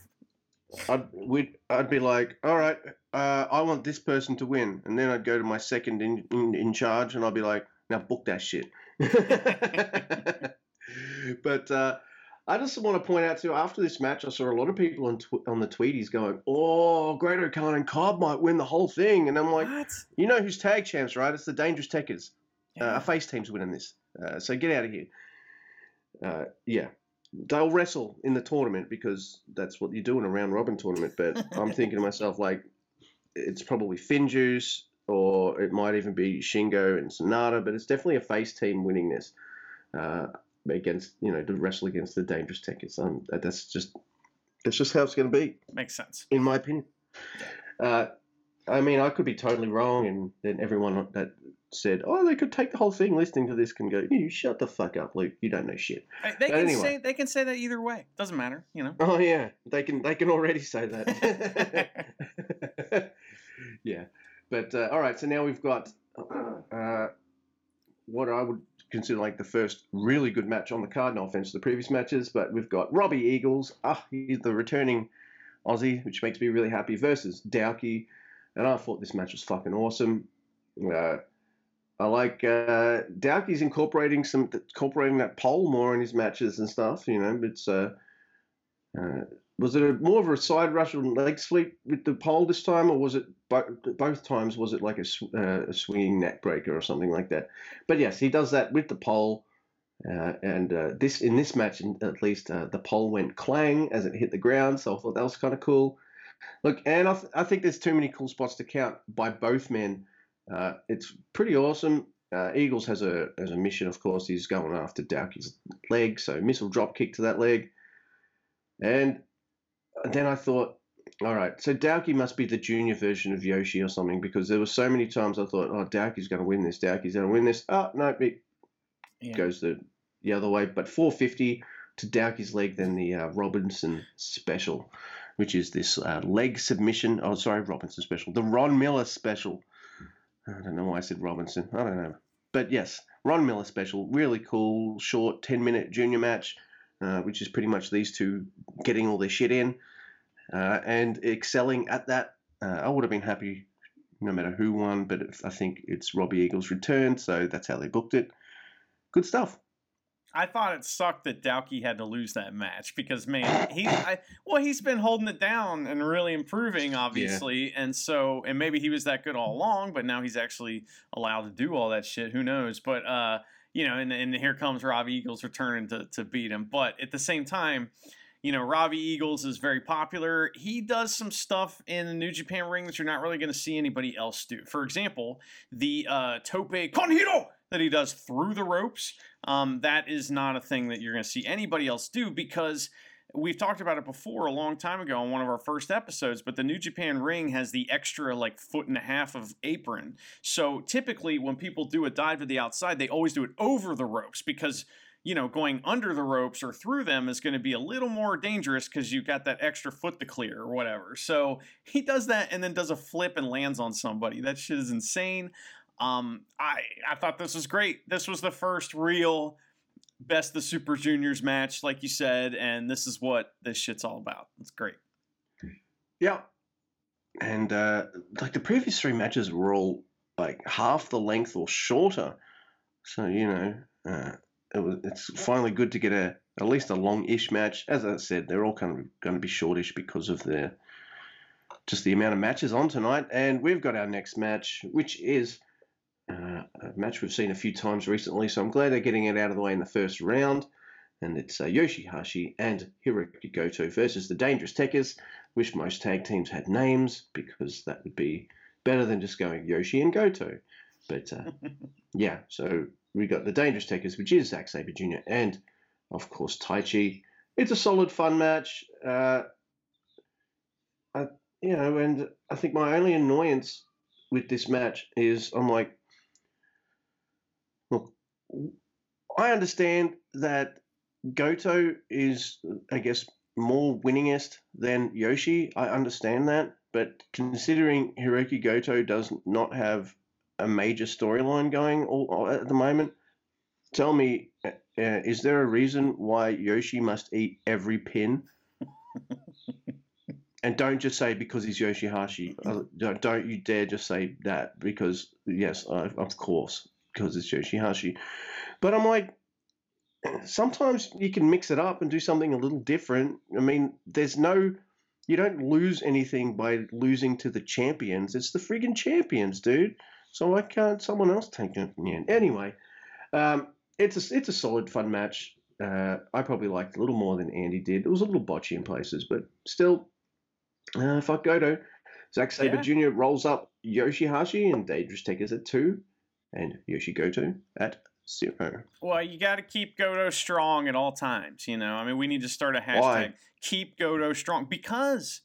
I'd we'd, I'd be like, all right, uh, I want this person to win, and then I'd go to my second in, in, in charge, and I'd be like, now book that shit. but uh, I just want to point out too. After this match, I saw a lot of people on tw- on the tweeties going, "Oh, Great-O-Khan and Cobb might win the whole thing," and I'm like, what you know who's tag champs, right? It's the Dangerous Tekkers. Uh, Yeah. a face team's winning this, uh, so get out of here. Uh, yeah, they'll wrestle in the tournament because that's what you do in a round robin tournament. But I'm thinking to myself, like, it's probably Finjuice or it might even be Shingo and Sanada, but it's definitely a face team winning this uh, against, you know, to wrestle against the Dangerous Tekkers. Um, that- that's just that's just how it's going to be makes sense in my opinion. Uh, I mean, I could be totally wrong, and then everyone that said, "Oh, they could take the whole thing," listening to this, can go, "You shut the fuck up, Luke. You don't know shit." Hey, they But can anyway. say they can say that either way doesn't matter you know Oh yeah, they can they can already say that. yeah, but uh, all right. So now we've got uh, what I would consider like the first really good match on the card. No offense to the previous matches, but we've got Robbie Eagles. Ah, he's the returning Aussie, which makes me really happy. Versus Douki, and I thought this match was fucking awesome. Uh, I like uh, Douki's incorporating some incorporating that pole more in his matches and stuff. You know, it's uh, uh, was it a, more of a side rush and leg sweep with the pole this time, or was it bo- both times? Was it like a, sw- uh, a swinging neck breaker or something like that? But yes, he does that with the pole. Uh, and uh, this in this match, at least, uh, the pole went clang as it hit the ground. So I thought that was kind of cool. Look, and I, th- I think there's too many cool spots to count by both men. Uh, it's pretty awesome. Uh, Eagles has a has a mission, of course. He's going after Douki's leg, so missile drop kick to that leg. And then I thought, all right, so Douki must be the junior version of Yoshi or something because there were so many times I thought, oh, Douki's going to win this. Douki's going to win this. Oh, no, it Yeah. goes the, the other way. But 450 to Douki's leg, then the uh, Robinson special, which is this uh, leg submission. Oh, sorry, Robinson special. The Ron Miller special. I don't know why I said Robinson. I don't know. But yes, Ron Miller special. Really cool, short 10 minute junior match, uh, which is pretty much these two getting all their shit in uh, and excelling at that. Uh, I would have been happy no matter who won, but I think it's Robbie Eagles' return, so that's how they booked it. Good stuff. I thought it sucked that Douki had to lose that match because man, he I, well he's been holding it down and really improving obviously, and so and maybe he was that good all along, but now he's actually allowed to do all that shit. Who knows? But uh, you know, and, and here comes Robbie Eagles returning to to beat him. But at the same time, you know, Robbie Eagles is very popular. He does some stuff in the New Japan ring that you're not really going to see anybody else do. For example, the uh, tope con hilo that he does through the ropes. Um, that is not a thing that you're going to see anybody else do because we've talked about it before a long time ago on one of our first episodes. But the New Japan ring has the extra like foot and a half of apron. So typically, when people do a dive to the outside, they always do it over the ropes because you know, going under the ropes or through them is going to be a little more dangerous because you've got that extra foot to clear or whatever. So he does that and then does a flip and lands on somebody. That shit is insane. Um, I I thought this was great. This was the first real best the Super Juniors match, like you said, and this is what this shit's all about. It's great. Yeah. And uh, like the previous three matches were all like half the length or shorter. So, you know, uh, it was, it's finally good to get a at least a long-ish match. As I said, they're all kind of going to be shortish because of the just the amount of matches on tonight. And we've got our next match, which is uh, a match we've seen a few times recently, so I'm glad they're getting it out of the way in the first round. And it's uh, Yoshihashi and Hirooki Goto versus the Dangerous Tekkers. Wish most tag teams had names because that would be better than just going Yoshi and Goto. But uh, yeah, so we got the Dangerous Tekkers, which is Zack Sabre Jr. and of course Taichi. It's a solid, fun match. Uh, I, you know, and I think my only annoyance with this match is I'm like, I understand that Goto is, I guess, more winningest than Yoshi. I understand that, but considering Hirooki Goto does not have a major storyline going all, all at the moment, tell me, uh, is there a reason why Yoshi must eat every pin? and don't just say because he's Yoshihashi. Uh, don't, don't you dare just say that because yes, uh, of course, because it's Yoshihashi. But I'm like, sometimes you can mix it up and do something a little different. I mean, there's no, you don't lose anything by losing to the champions. It's the friggin' champions, dude. So why can't someone else take it in the end? Anyway, um, it's a it's a solid, fun match. Uh, I probably liked a little more than Andy did. It was a little botchy in places, but still, uh, fuck Goto. Zack Sabre Yeah. Jr. rolls up Yoshihashi and Dangerous Tekkers at two, and Yoshi Goto at zero. Well, you got to keep Goto strong at all times. You know, I mean, we need to start a hashtag. Why? Keep Goto strong because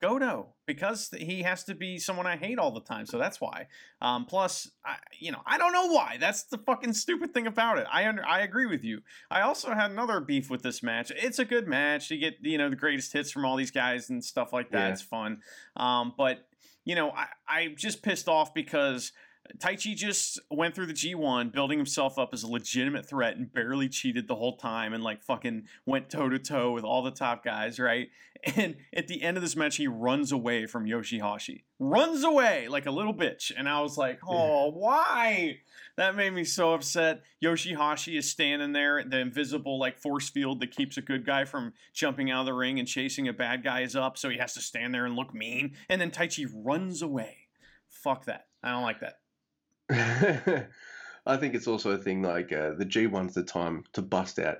Goto, because he has to be someone I hate all the time. So that's why. Um, plus, I, you know, I don't know why. That's the fucking stupid thing about it. I under, I agree with you. I also had another beef with this match. It's a good match. You get you know the greatest hits from all these guys and stuff like that. Yeah. It's fun. Um, but you know, I, I'm just pissed off because Taichi just went through the G1, building himself up as a legitimate threat and barely cheated the whole time and like fucking went toe to toe with all the top guys, right? And at the end of this match, he runs away from Yoshihashi. Runs away like a little bitch. And I was like, oh, why? That made me so upset. Yoshihashi is standing there, the invisible like force field that keeps a good guy from jumping out of the ring and chasing a bad guy is up, so he has to stand there and look mean. And then Taichi runs away. Fuck that. I don't like that. I think it's also a thing like uh, the G1's the time to bust out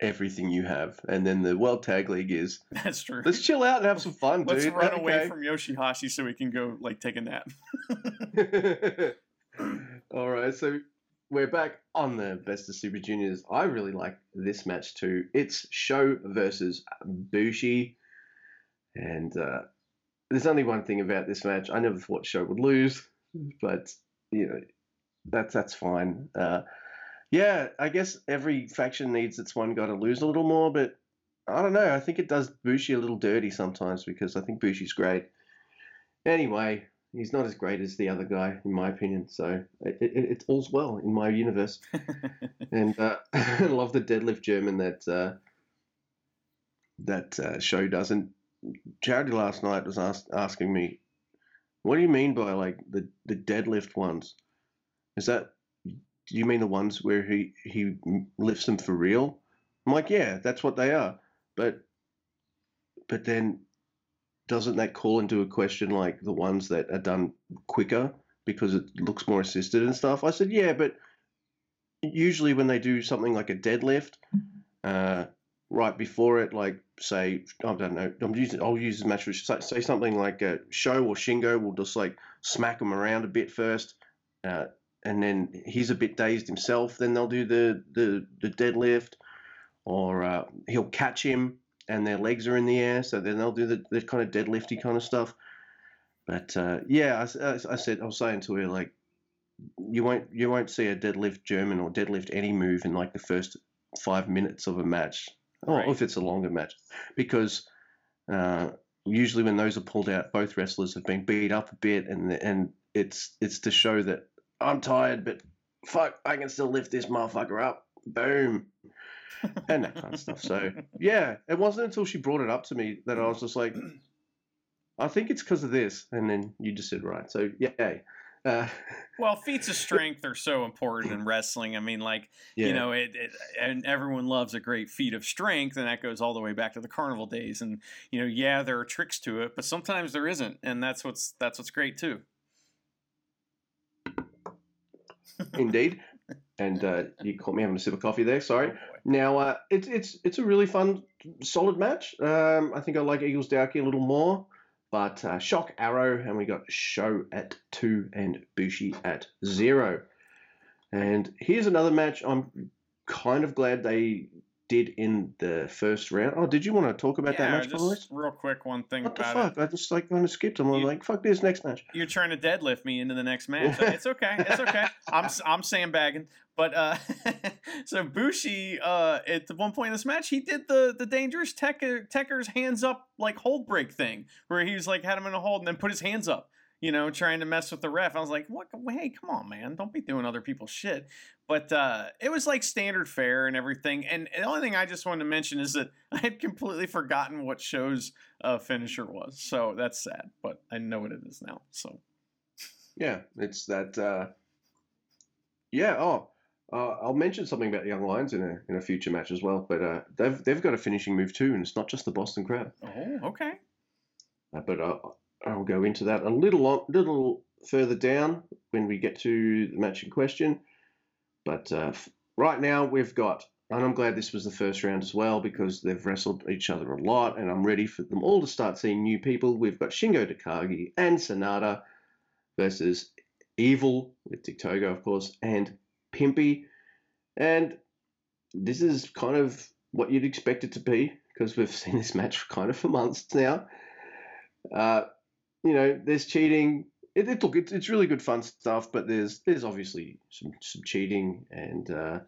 everything you have, and then the World Tag League is That's true. let's chill out and have some fun, Let's dude. run away from Yoshihashi so we can go like take a nap. All right, so we're back on the Best of Super Juniors. I really like this match too. It's SHO versus Bushi, and uh, there's only one thing about this match. I never thought SHO would lose, but you know that's that's fine. Uh, yeah, I guess every faction needs its one guy to lose a little more, but I don't know. I think it does Bushi a little dirty sometimes because I think Bushi's great. Anyway, he's not as great as the other guy, in my opinion. So it, it, it's all's well in my universe. and uh, I love the deadlift German that uh, that uh, SHO doesn't. Charity last night was ask, asking me, "What do you mean by like the the deadlift ones? Is that do you mean the ones where he he lifts them for real?" I'm like, "Yeah, that's what they are." But but then doesn't that call into a question like the ones that are done quicker because it looks more assisted and stuff? I said, yeah, but usually when they do something like a deadlift, uh, right before it, like say, I don't know, I'm using, I'll use this match for say, something like a SHO or Shingo will just like smack him around a bit first, uh, and then he's a bit dazed himself. Then they'll do the the, the deadlift, or uh, he'll catch him and their legs are in the air, so then they'll do the, the kind of deadlifty kind of stuff. But uh, yeah, I said I was saying to her like, you won't you won't see a deadlift German or deadlift any move in like the first five minutes of a match, or Right. if it's a longer match, because uh, usually when those are pulled out, both wrestlers have been beat up a bit, and and it's it's to show that I'm tired, but fuck, I can still lift this motherfucker up. Boom. and that kind of stuff. So yeah, it wasn't until she brought it up to me that I was just like, I think it's because of this, and then you just said right. So yeah, uh, Well, feats of strength are so important in wrestling. I mean, like yeah, you know, it, it and everyone loves a great feat of strength, and that goes all the way back to the carnival days. And you know, yeah, there are tricks to it, but sometimes there isn't, and that's what's that's what's great too. Indeed. And uh, you caught me having a sip of coffee there. Sorry. Oh. Now uh, it's it's it's a really fun, solid match. Um, I think I like Eagles Douki a little more, but uh, Shock Arrow, and we got SHO at two and Bushi at zero. And here's another match. I'm kind of glad they did in the first round. Oh, did you want to talk about that Yeah, match, just real quick, one thing What the about it. fuck? I just like kind of skipped them. I'm You- like, fuck this next match. You're trying to deadlift me into the next match. It's okay. It's okay. I'm I'm sandbagging. But uh, so Bushi, uh, at the one point in this match, he did the the dangerous Tekker, Tekker's hands up like hold break thing, where he was like had him in a hold and then put his hands up, you know, trying to mess with the ref. I was like, what? Hey, come on, man, don't be doing other people's shit. But uh, it was like standard fare and everything. And the only thing I just wanted to mention is that I had completely forgotten what SHO's uh, finisher was. So that's sad, but I know what it is now. So. Yeah, it's that. Uh, yeah. Oh, uh, I'll mention something about Young Lions in a in a future match as well. But uh, they've they've got a finishing move too, and it's not just the Boston Crab. Oh, okay. Uh, but uh, I'll go into that a little little further down when we get to the match in question. But uh, right now we've got, and I'm glad this was the first round as well because they've wrestled each other a lot, and I'm ready for them all to start seeing new people. We've got Shingo Takagi and Sanada versus Evil with Dick Togo, of course, and Pimpy, and this is kind of what you'd expect it to be because we've seen this match kind of for months now. Uh, you know, there's cheating. It, it look, it's, it's really good fun stuff, but there's there's obviously some some cheating and uh,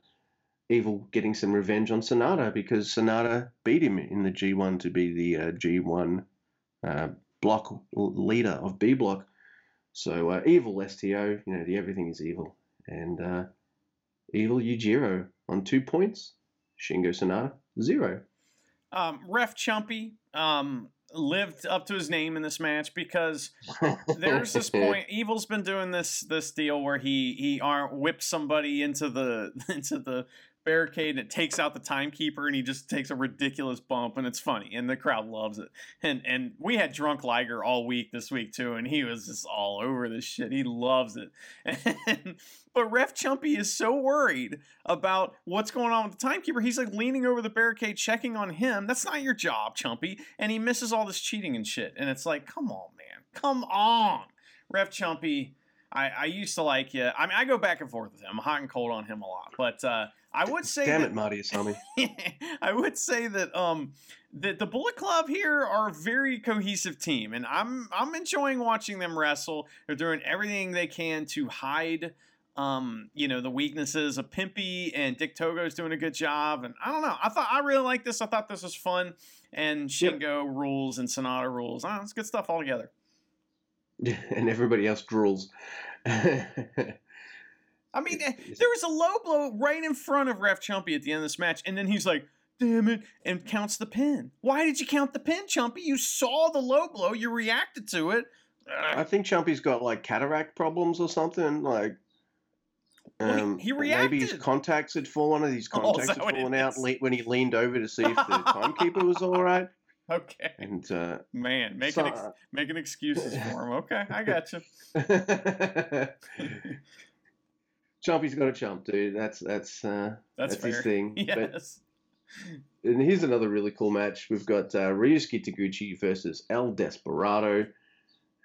Evil getting some revenge on Sanada because Sanada beat him in the G1 to be the uh, G1 uh, block leader of B block. So uh, Evil STO, you know, the everything is evil, and uh, Evil Yujiro on two points, Shingo Sanada zero. Um, Ref Chumpy um, lived up to his name in this match because there's this point. Evil's been doing this this deal where he he whips somebody into the into the barricade and it takes out the timekeeper and he just takes a ridiculous bump and it's funny and the crowd loves it. And and we had drunk Liger all week this week too and he was just all over this shit. He loves it. And, but Ref Chumpy is so worried about what's going on with the timekeeper. He's like leaning over the barricade, checking on him. That's not your job, Chumpy. And he misses all this cheating and shit. And it's like, come on, man. Come on. Ref Chumpy, I, I used to like you. I mean, I go back and forth with him. I'm hot and cold on him a lot. But uh, I would say Damn that, it, Marty Asami. I would say that um that the Bullet Club here are a very cohesive team, and I'm I'm enjoying watching them wrestle. They're doing everything they can to hide um, you know, the weaknesses of Pimpy and Dick Togo's doing a good job. And I don't know. I thought I really like this. I thought this was fun. And Shingo rules and Sanada rules. Oh, it's good stuff all together. and everybody else drools. I mean, eh, there was a low blow right in front of Ref Chumpy at the end of this match, and then he's like, damn it, and counts the pin. Why did you count the pin, Chumpy? You saw the low blow, you reacted to it. I think Chumpy's got like cataract problems or something. Like, Well, he- um, he maybe his contacts had fallen. His Oh, contacts that had fallen out le- when he leaned over to see if the timekeeper was all right. Okay. And uh, Man, making, ex- making excuses for him. Okay, I got you. Chumpy's got a chump, dude. That's that's uh, That's, that's his thing. But Yes. And here's another really cool match. We've got uh, Ryusuke Taguchi versus El Desperado.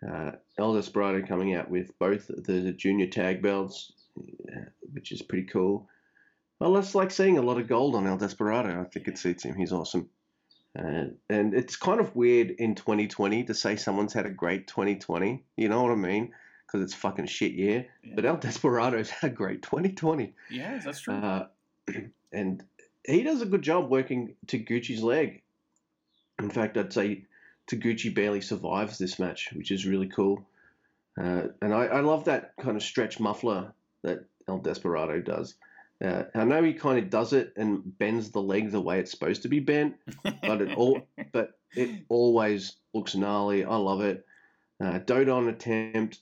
Uh, El Desperado coming out with both the junior tag belts, which is pretty cool. Well, that's like seeing a lot of gold on El Desperado. I think it suits him. He's awesome. Uh, and it's kind of weird in 2020 to say someone's had a great 2020. You know what I mean? Because it's fucking shit year. Yeah. But El Desperado's had a great 2020. Yeah, that's true. Uh, and he does a good job working Taguchi's leg. In fact, I'd say Taguchi barely survives this match, which is really cool. Uh, and I, I love that kind of stretch muffler that El Desperado does. Uh, I know he kind of does it and bends the leg the way it's supposed to be bent, but it all but it always looks gnarly. I love it. Uh, Dodon attempt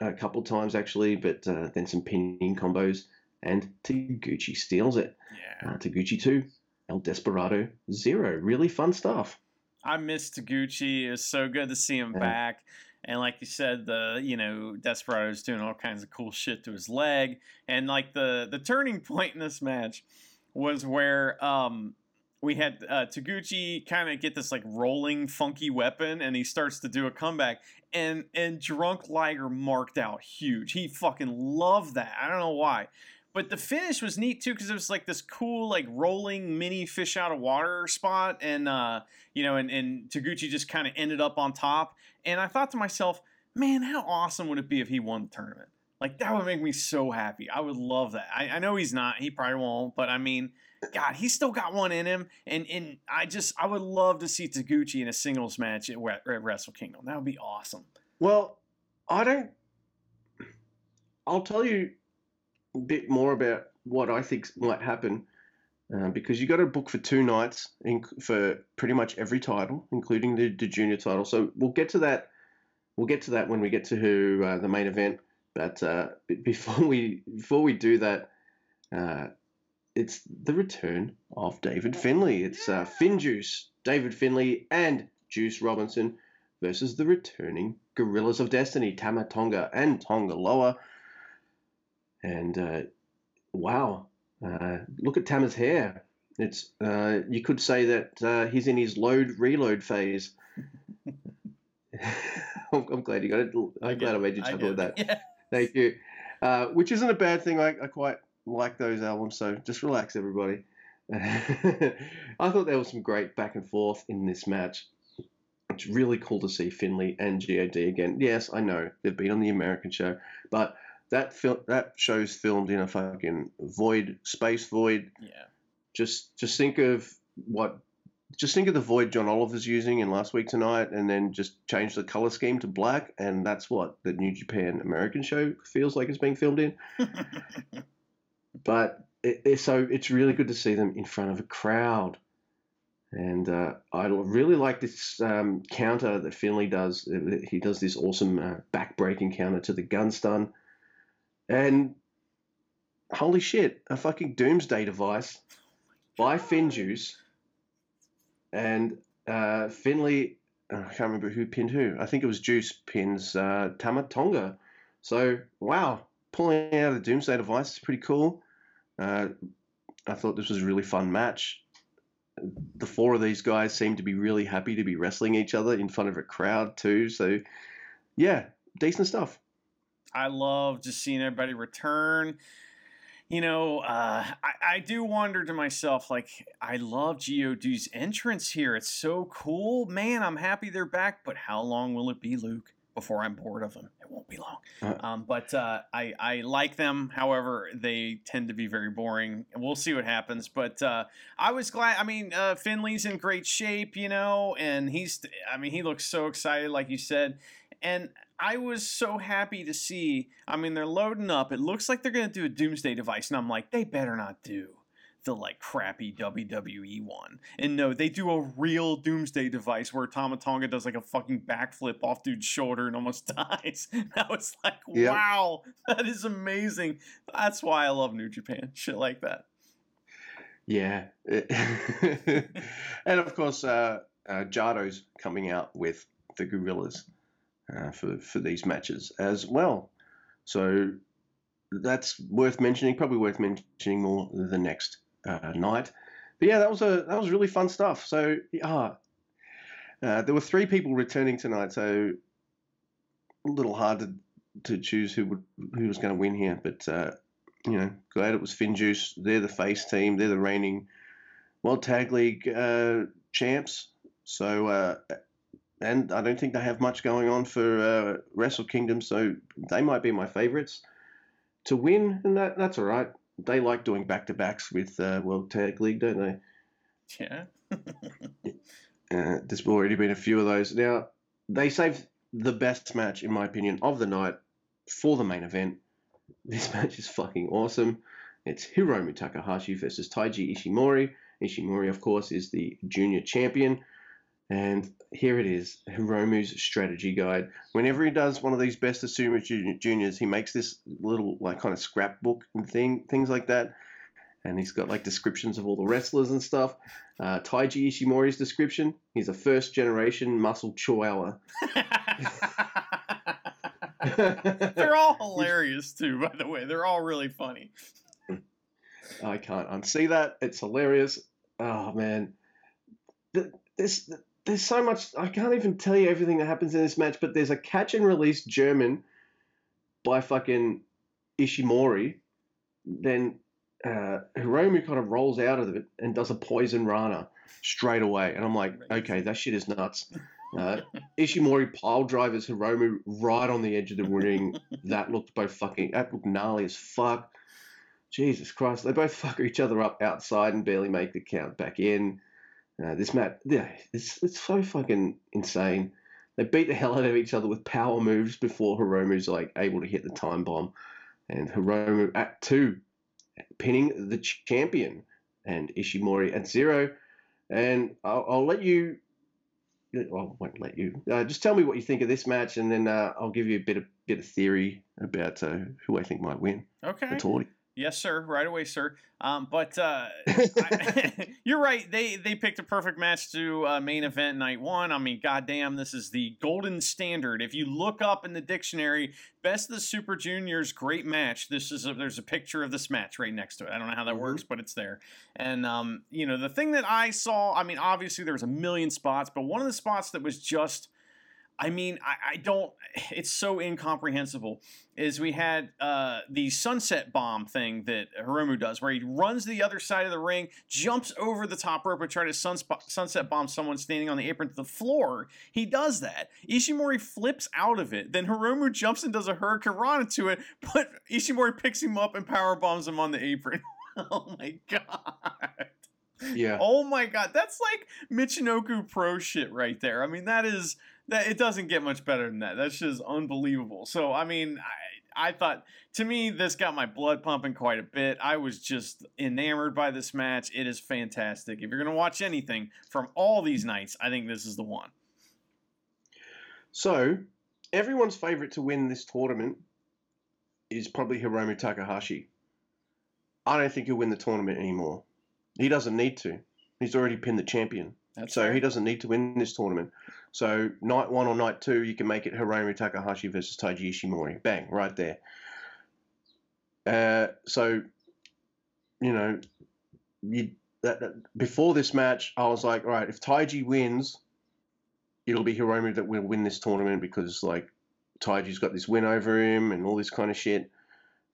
a couple times actually, but uh, then some pinning combos, and Taguchi steals it. yeah. Uh, Taguchi two, El Desperado zero. Really fun stuff. I miss Taguchi. It was so good to see him Yeah. back. And like you said, the you know Desperado's doing all kinds of cool shit to his leg, and like the the turning point in this match was where um we had uh, Taguchi kind of get this like rolling funky weapon, and he starts to do a comeback, and and Drunk Liger marked out huge. He fucking loved that. I don't know why. But the finish was neat too because it was like this cool, like rolling mini fish out of water spot, and uh, you know, and, and Taguchi just kind of ended up on top. And I thought to myself, man, how awesome would it be if he won the tournament? Like that would make me so happy. I would love that. I, I know he's not. He probably won't. But I mean, God, he's still got one in him. And and I just I would love to see Taguchi in a singles match at, at Wrestle Kingdom. That would be awesome. Well, I don't. I'll tell you a bit more about what I think might happen. Uh, because you got to book for two nights in, for pretty much every title, including the, the junior title. So we'll get to that. We'll get to that when we get to uh, the main event. But uh, before we before we do that, uh, it's the return of David Finlay. It's uh, Finjuice, David Finlay, and Juice Robinson versus the returning Guerrillas of Destiny, Tama Tonga and Tonga Loa. And uh, wow, uh, look at Tama's hair. It's uh, you could say that uh, he's in his load reload phase. I'm, I'm, glad you got it. I'm glad I made you chuckle with that. Yeah. Thank you. Uh, which isn't a bad thing. I, I quite like those albums. So just relax, everybody. I thought there was some great back and forth in this match. It's really cool to see Finlay and God again. Yes, I know they've been on the American show, but that fil- that show's filmed in a fucking void, space void. Yeah. Just just think of what just think of the void John Oliver's using in last week tonight, and then just change the color scheme to black, and that's what the New Japan American show feels like it's being filmed in. but it, so it's really good to see them in front of a crowd, and uh, I really like this um, counter that Finlay does. He does this awesome uh, back-breaking counter to the gun stun, and holy shit, a fucking doomsday device by Finjuice and uh, Finlay, uh, I can't remember who pinned who. I think it was Juice pins uh, Tama Tonga. So wow, pulling out the Doomsday device is pretty cool. Uh, I thought this was a really fun match. The four of these guys seem to be really happy to be wrestling each other in front of a crowd too. So yeah, decent stuff. I love just seeing everybody return you know, uh, I, I do wonder to myself, like, I love Geodude's entrance here. It's so cool. Man, I'm happy they're back, but how long will it be, Luke, before I'm bored of them? It won't be long. Uh, Um, but uh, I, I like them. However, they tend to be very boring. We'll see what happens. But uh, I was glad. I mean, uh, Finlay's in great shape, you know, and he's, I mean, he looks so excited, like you said. And I was so happy to see. I mean, they're loading up. It looks like they're going to do a Doomsday device. And I'm like, they better not do the like crappy WWE one. And no, they do a real Doomsday device where Tama Tonga does like a fucking backflip off dude's shoulder and almost dies. I was like, Yep. wow, that is amazing. That's why I love New Japan. Shit like that. Yeah. and of course, uh, uh, Jado's coming out with the Guerrillas uh, for, for these matches as well. So that's worth mentioning, probably worth mentioning more the next uh, night. But yeah, that was a that was really fun stuff. So yeah, uh, there were three people returning tonight, so a little hard to, to choose who would who was going to win here. But uh, you know, glad it was Finjuice. They're the face team. They're the reigning World Tag League uh, champs. So, uh, and I don't think they have much going on for uh, Wrestle Kingdom. So they might be my favorites to win, and that that's all right. They like doing back to backs with uh, World Tag League, don't they? Yeah. Uh, there's already been a few of those. Now, they saved the best match, in my opinion, of the night for the main event. This match is fucking awesome. It's Hiromu Takahashi versus Taiji Ishimori. Ishimori, of course, is the junior champion. And here it is Hiromu's strategy guide. Whenever he does one of these best of Super juniors, he makes this little, like, kind of scrapbook and thing, things like that. And he's got like descriptions of all the wrestlers and stuff. Uh, Taiji Ishimori's description: he's a first generation muscle chihuahua. They're all hilarious too, by the way. They're all really funny. I can't unsee that. It's hilarious. Oh man, Th- there's there's so much. I can't even tell you everything that happens in this match. But there's a catch and release German by fucking Ishimori. Then uh, Hiromu kind of rolls out of it and does a poison rana straight away, and I'm like, okay, that shit is nuts. Uh, Ishimori pile drivers Hiromu right on the edge of the ring. that looked both fucking that looked gnarly as fuck. Jesus Christ, they both fuck each other up outside and barely make the count back in. Uh, this match, yeah, it's it's so fucking insane. They beat the hell out of each other with power moves before Hiromu's like able to hit the time bomb, and Hiromu at two, pinning the champion and Ishimori at zero. And I'll, I'll let you. Well, I won't let you. Uh, just tell me what you think of this match, and then uh, I'll give you a bit of bit of theory about uh, who I think might win. Okay. The Torty. Yes, sir. Right away, sir. Um, but uh, I, you're right. They they picked a perfect match to uh, main event night one. I mean, goddamn, this is the golden standard. If you look up in the dictionary, best of the Super Juniors, great match. This is a, there's a picture of this match right next to it. I don't know how that Mhm. works, but it's there. And um, you know, the thing that I saw. I mean, obviously there was a million spots, but one of the spots that was just I mean, I, I don't. It's so incomprehensible. Is we had uh, the sunset bomb thing that Hiromu does, where he runs to the other side of the ring, jumps over the top rope, and try to sunsp- sunset bomb someone standing on the apron to the floor. He does that. Ishimori flips out of it. Then Hiromu jumps and does a Hurricane Rana to it, but Ishimori picks him up and power bombs him on the apron. oh my god. Yeah. Oh my god, that's like Michinoku Pro shit right there. I mean, that is that it doesn't get much better than that. That's just unbelievable. So, I mean, I I thought to me this got my blood pumping quite a bit. I was just enamored by this match. It is fantastic. If you're going to watch anything from all these nights, I think this is the one. So, everyone's favorite to win this tournament is probably Hiromu Takahashi. I don't think he'll win the tournament anymore. He doesn't need to. He's already pinned the champion. That's So fair. he doesn't need to win this tournament. So night one or night two, you can make it Hiromu Takahashi versus Taiji Ishimori. Bang, right there. Uh, so, you know, you that, that before this match, I was like, all right, if Taiji wins, it'll be Hiromu that will win this tournament because like Taiji's got this win over him and all this kind of shit.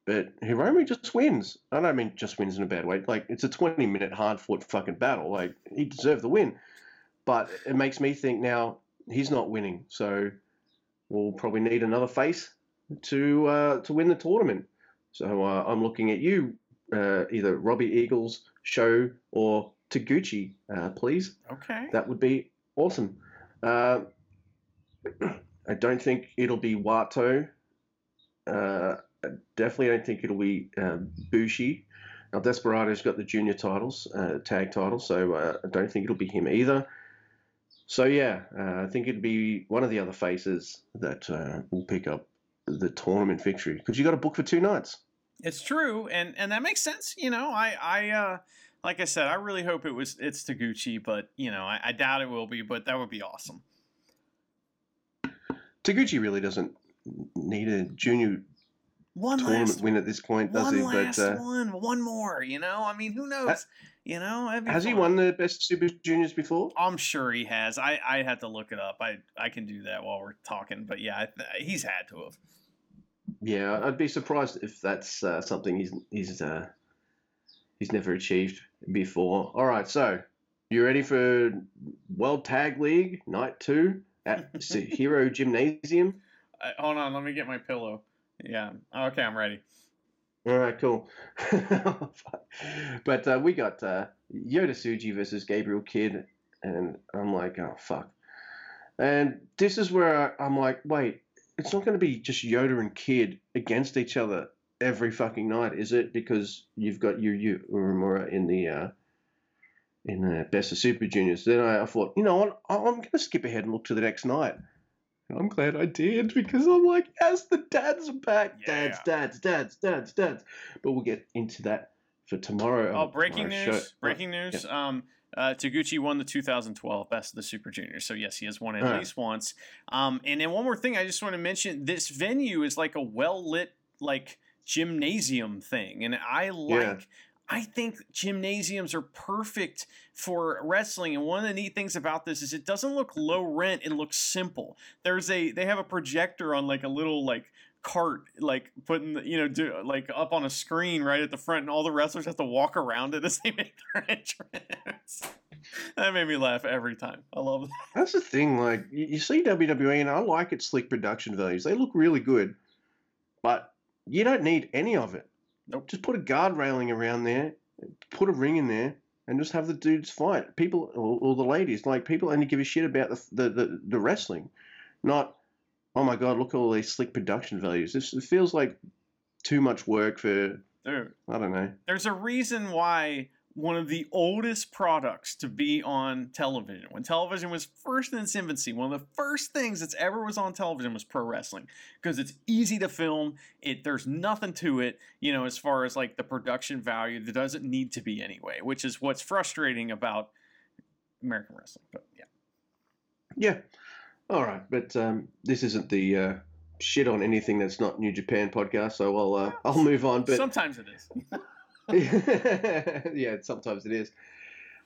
But Hiromu just wins. I don't mean just wins in a bad way. Like it's a 20 minute hard fought fucking battle. Like he deserved the win. But it makes me think now he's not winning. So we'll probably need another face to uh, to win the tournament. So uh, I'm looking at you, uh, either Robbie Eagles, SHO, or Taguchi, uh, please. okay. That would be awesome. Uh, I don't think it'll be Wato. Uh, I definitely don't think it'll be uh, Bushi. Now, Desperado's got the junior titles, uh, tag titles, so uh, I don't think it'll be him either. So, yeah, uh, I think it'd be one of the other faces that uh, will pick up the tournament victory because you got a book for two nights. It's true, and and that makes sense. You know, I I uh, like I said, I really hope it was it's Taguchi, but you know, I, I doubt it will be. But that would be awesome. Taguchi really doesn't need a junior One tournament win at this point, does one he? last But uh, one, one more. You know, I mean, who knows? You know, has he fun. won the best Super Juniors before? I'm sure he has. I I had to look it up. I I can do that while we're talking. But yeah, I, he's had to have. Yeah, I'd be surprised if that's uh, something he's he's uh, he's never achieved before. All right, so you ready for World Tag League Night Two at Hero Gymnasium? Uh, hold on, let me get my pillow. Yeah. Okay, I'm ready. All right, cool. but uh, we got uh, Yota Tsuji versus Gabriel Kidd, and I'm like, oh fuck. And this is where I'm like, wait, it's not going to be just Yota and Kidd against each other every fucking night, is it? Because you've got Yuya Uemura in the uh, in the Best of Super Juniors. Then I, I thought, you know what, I'm going to skip ahead and look to the next night. I'm glad I did because I'm like, as the dads are back. Dads, Yeah. dads, dads, dads, dads. But we'll get into that for tomorrow. Oh, breaking news! show. Breaking news! Um, Uh, Taguchi won the 2012 Best of the Super Juniors, so yes, he has won at Huh. least once. Um, and then one more thing, I just want to mention: this venue is like a well lit, like gymnasium thing, and I like. Yeah. I think gymnasiums are perfect for wrestling, and one of the neat things about this is it doesn't look low rent; it looks simple. There's a they have a projector on like a little like cart, like putting you know do like up on a screen right at the front, and all the wrestlers have to walk around it as they make their entrance. that made me laugh every time. I love that. That's the thing. Like you see WWE, and I like its slick production values. They look really good, but you don't need any of it. Nope. Just put a guard railing around there, put a ring in there, and just have the dudes fight. People or, or the ladies, like people, only give a shit about the the, the, the wrestling, not. Oh my god! Look at all these slick production values. This it feels like too much work for There, I don't know. there's a reason why one of the oldest products to be on television, when television was first in its infancy, one of the first things that's ever was on television was pro wrestling because it's easy to film. It there's nothing to it, you know, as far as like the production value. There doesn't need to be anyway, which is what's frustrating about American wrestling. But yeah. Yeah. All right, but um, this isn't the uh, shit on anything that's not New Japan podcast, so I'll uh, I'll move on. But Sometimes it is. yeah, sometimes it is.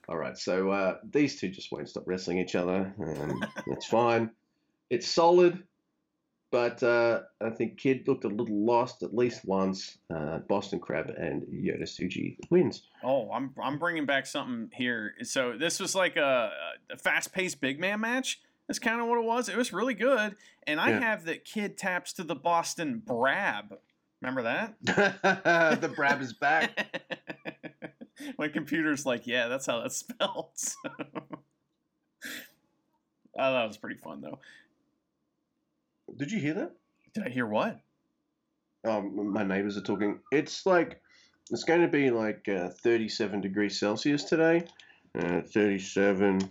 All right, so uh, these two just won't stop wrestling each other. Um, that's fine. It's solid, but uh, I think Kidd looked a little lost at least once. Uh, Boston Crab and Yota Tsuji wins. Oh, I'm I'm bringing back something here. So this was like a, a fast-paced big man match. That's kind of what it was. It was really good, and I Yeah. have that kid taps to the Boston Brab. Remember that? the Brab is back. My computer's like, yeah, that's how that's spelled. So. oh, that was pretty fun though. Did you hear that? Did I hear what? um, my neighbors are talking. It's like it's going to be like uh, 37 degrees Celsius today. Uh, 37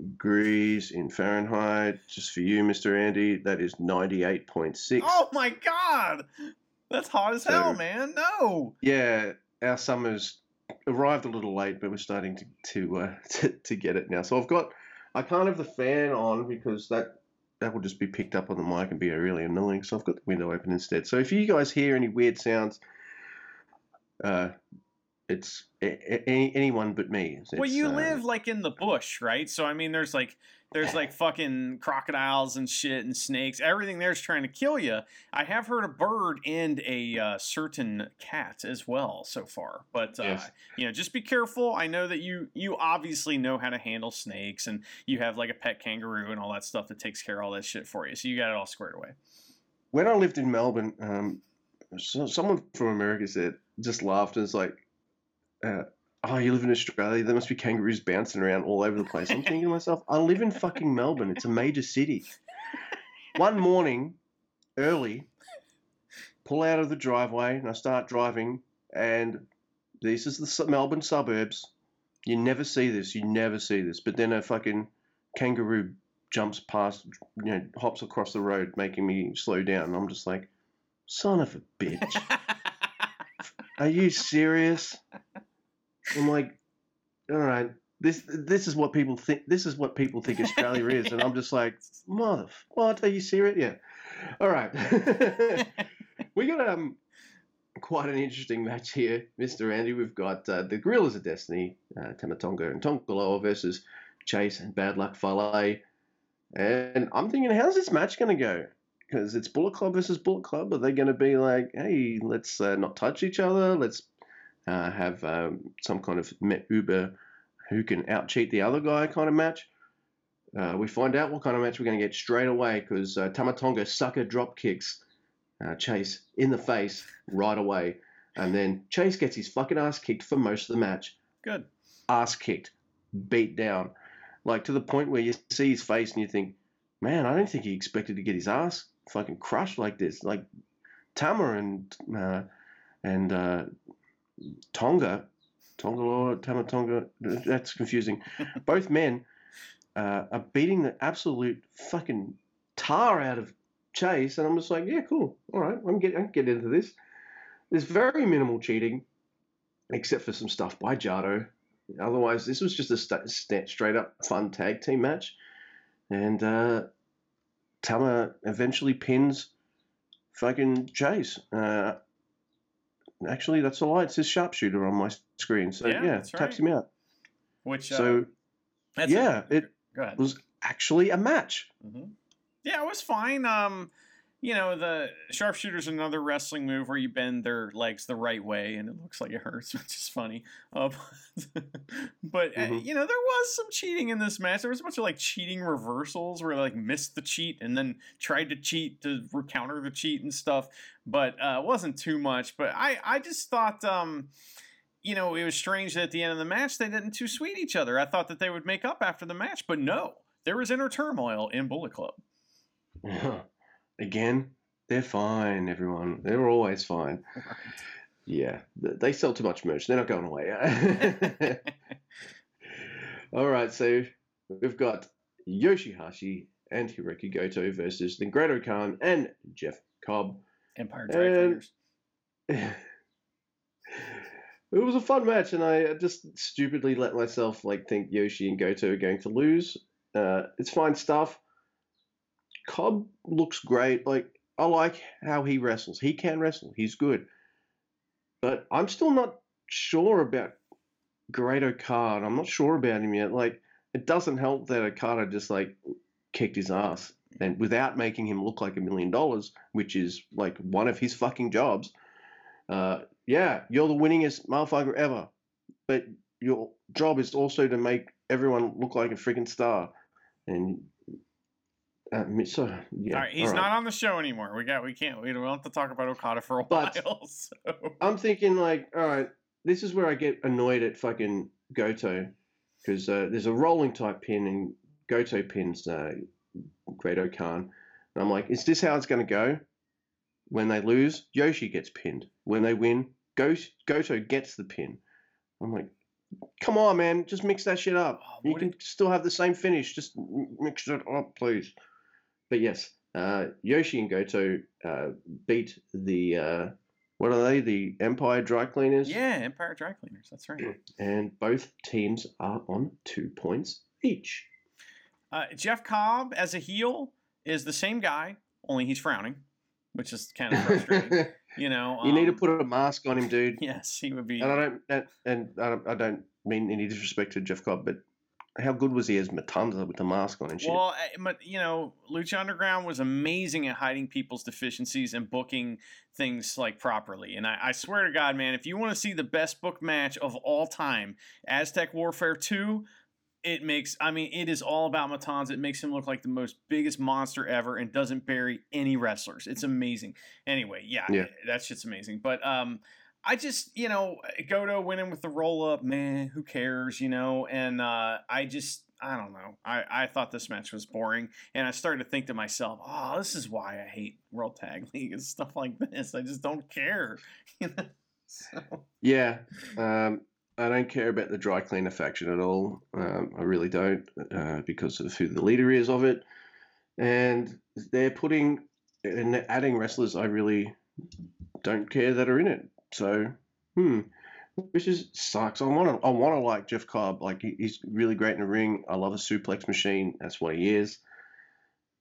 degrees in Fahrenheit. Just for you, Mr. Andy, that is 98.6. Oh my god, that's hot as hell, man. No. Yeah, our summer's arrived a little late, but we're starting to to, uh, to to get it now. So I've got I can't have the fan on because that that will just be picked up on the mic and be really annoying. So I've got the window open instead. So if you guys hear any weird sounds, uh, it's a, a- anyone but me. Well, you uh, live like in the bush, right? So I mean, there's like there's like fucking crocodiles and shit and snakes. Everything there's trying to kill you. I have heard a bird and a uh, certain cat as well so far, but uh, Yes. you know, just be careful. I know that you you obviously know how to handle snakes, and you have like a pet kangaroo and all that stuff that takes care of all that shit for you. So you got it all squared away. when I lived in Melbourne, um, so, someone from America said, just laughed and was like, uh, "Oh, you live in Australia? There must be kangaroos bouncing around all over the place." I'm thinking to myself, I live in fucking Melbourne. It's a major city. One morning, early, pull out of the driveway and I start driving, and this is the Melbourne suburbs. You never see this. You never see this. But then a fucking kangaroo jumps past, you know, hops across the road, making me slow down. And I'm just like, son of a bitch. Are you serious? I'm like, all right, this this is what people think. This is what people think Australia is, and I'm just like, mother, what? Are you serious? Yeah. All right. we got um quite an interesting match here, Mr. Andy. We've got uh, the Guerrillas of Destiny, uh, Tama Tonga and Tonga Loa versus Chase and Bad Luck Fale. And I'm thinking, how's this match going to go? Because it's Bullet Club versus Bullet Club. Are they going to be like, hey, let's uh, not touch each other? Let's uh, have um, some kind of Uber who can out cheat the other guy kind of match? Uh, we find out what kind of match we're going to get straight away because uh, Tama Tonga sucker drop kicks uh, Chase in the face right away. And then Chase gets his fucking ass kicked for most of the match. Good. Ass kicked, beat down. Like to the point where you see his face and you think, man, I don't think he expected to get his ass fucking crushed like this. Like Tama and uh, and uh, Tonga, Tonga or Tama Tonga, that's confusing. Both men uh, are beating the absolute fucking tar out of Chase, and I'm just like, yeah, cool, all right, I'm get, I can get into this. There's very minimal cheating, except for some stuff by Jado. otherwise, this was just a sta sta straight up fun tag team match. And uh, Tama eventually pins fucking Chase. Uh, actually, that's a lie. It says sharpshooter on my screen. So, Yeah, yeah, taps him out. Which uh, So, that's yeah, it Go was actually a match. hmm Yeah, it was fine. Um, you know, the sharpshooter's another wrestling move where you bend their legs the right way, and it looks like it hurts, which is funny. Uh, but uh, Mhm. you know, there was some cheating in this match. There was a bunch of like cheating reversals where like missed the cheat and then tried to cheat to counter the cheat and stuff. But uh, it wasn't too much. But I, I just thought. Um, you know, it was strange that at the end of the match they didn't too sweet each other. I thought that they would make up after the match, but no, there was inner turmoil in Bullet Club. Again, they're fine, everyone. They're always fine. Yeah, they sell too much merch. They're not going away. All right, so we've got Yoshihashi and Hirooki Goto versus Ningredo Khan and Jeff Cobb. Empire And- it was a fun match, and I just stupidly let myself like think Yoshi and Goto are going to lose. Uh, it's fine stuff. Cobb looks great. Like I like how he wrestles. He can wrestle. He's good. But I'm still not sure about Great-O-Khan. I'm not sure about him yet. Like it doesn't help that Okada just like kicked his ass and without making him look like a million dollars, which is like one of his fucking jobs. Uh, yeah, you're the winningest motherfucker ever, but your job is also to make everyone look like a freaking star. And uh, so yeah, all right, he's all right. not on the show anymore. We got we can't we don't have to talk about Okada for a But- while. So I'm thinking like, all right, this is where I get annoyed at fucking Goto because uh, there's a rolling type pin and Goto pins uh, Great-O-Khan, and I'm like, is this how it's going to go? When they lose, Yoshi gets pinned. When they win, Goto gets the pin. I'm like, come on, man, just mix that shit up. Oh, you can still have the same finish. Just mix it up, please. But yes, uh, Yoshi and Goto uh, beat the uh, what are they? The Empire Dry Cleaners. yeah, Empire Dry Cleaners. That's right. And both teams are on two points each. Uh, Jeff Cobb as a heel is the same guy, only he's frowning, which is kind of frustrating. you know, you need to um, put a mask on him, dude. Yes, he would be. And I don't and, and I don't, I don't mean any disrespect to Jeff Cobb, but how good was he as Matanza with the mask on and shit? Well, but you know, Lucha Underground was amazing at hiding people's deficiencies and booking things like properly. And I, I swear to God, man, if you want to see the best book match of all time, Aztec Warfare Two, it makes. I mean, it is all about Matanza. It makes him look like the most biggest monster ever, and doesn't bury any wrestlers. It's amazing. Anyway, yeah, Yeah. that shit's amazing. But um. I just, you know, Goto went in with the roll up, man, who cares, you know? And uh, I just, I don't know. I, I thought this match was boring. And I started to think to myself, oh, this is why I hate World Tag League and stuff like this. I just don't care. You know? So, yeah, um, I don't care about the dry cleaner faction at all. Um, I really don't, uh, because of who the leader is of it, and they're putting and adding wrestlers I really don't care that are in it. So, hmm, which is sucks. I want to, I want to like Jeff Cobb. Like he, he's really great in the ring. I love a suplex machine. That's what he is.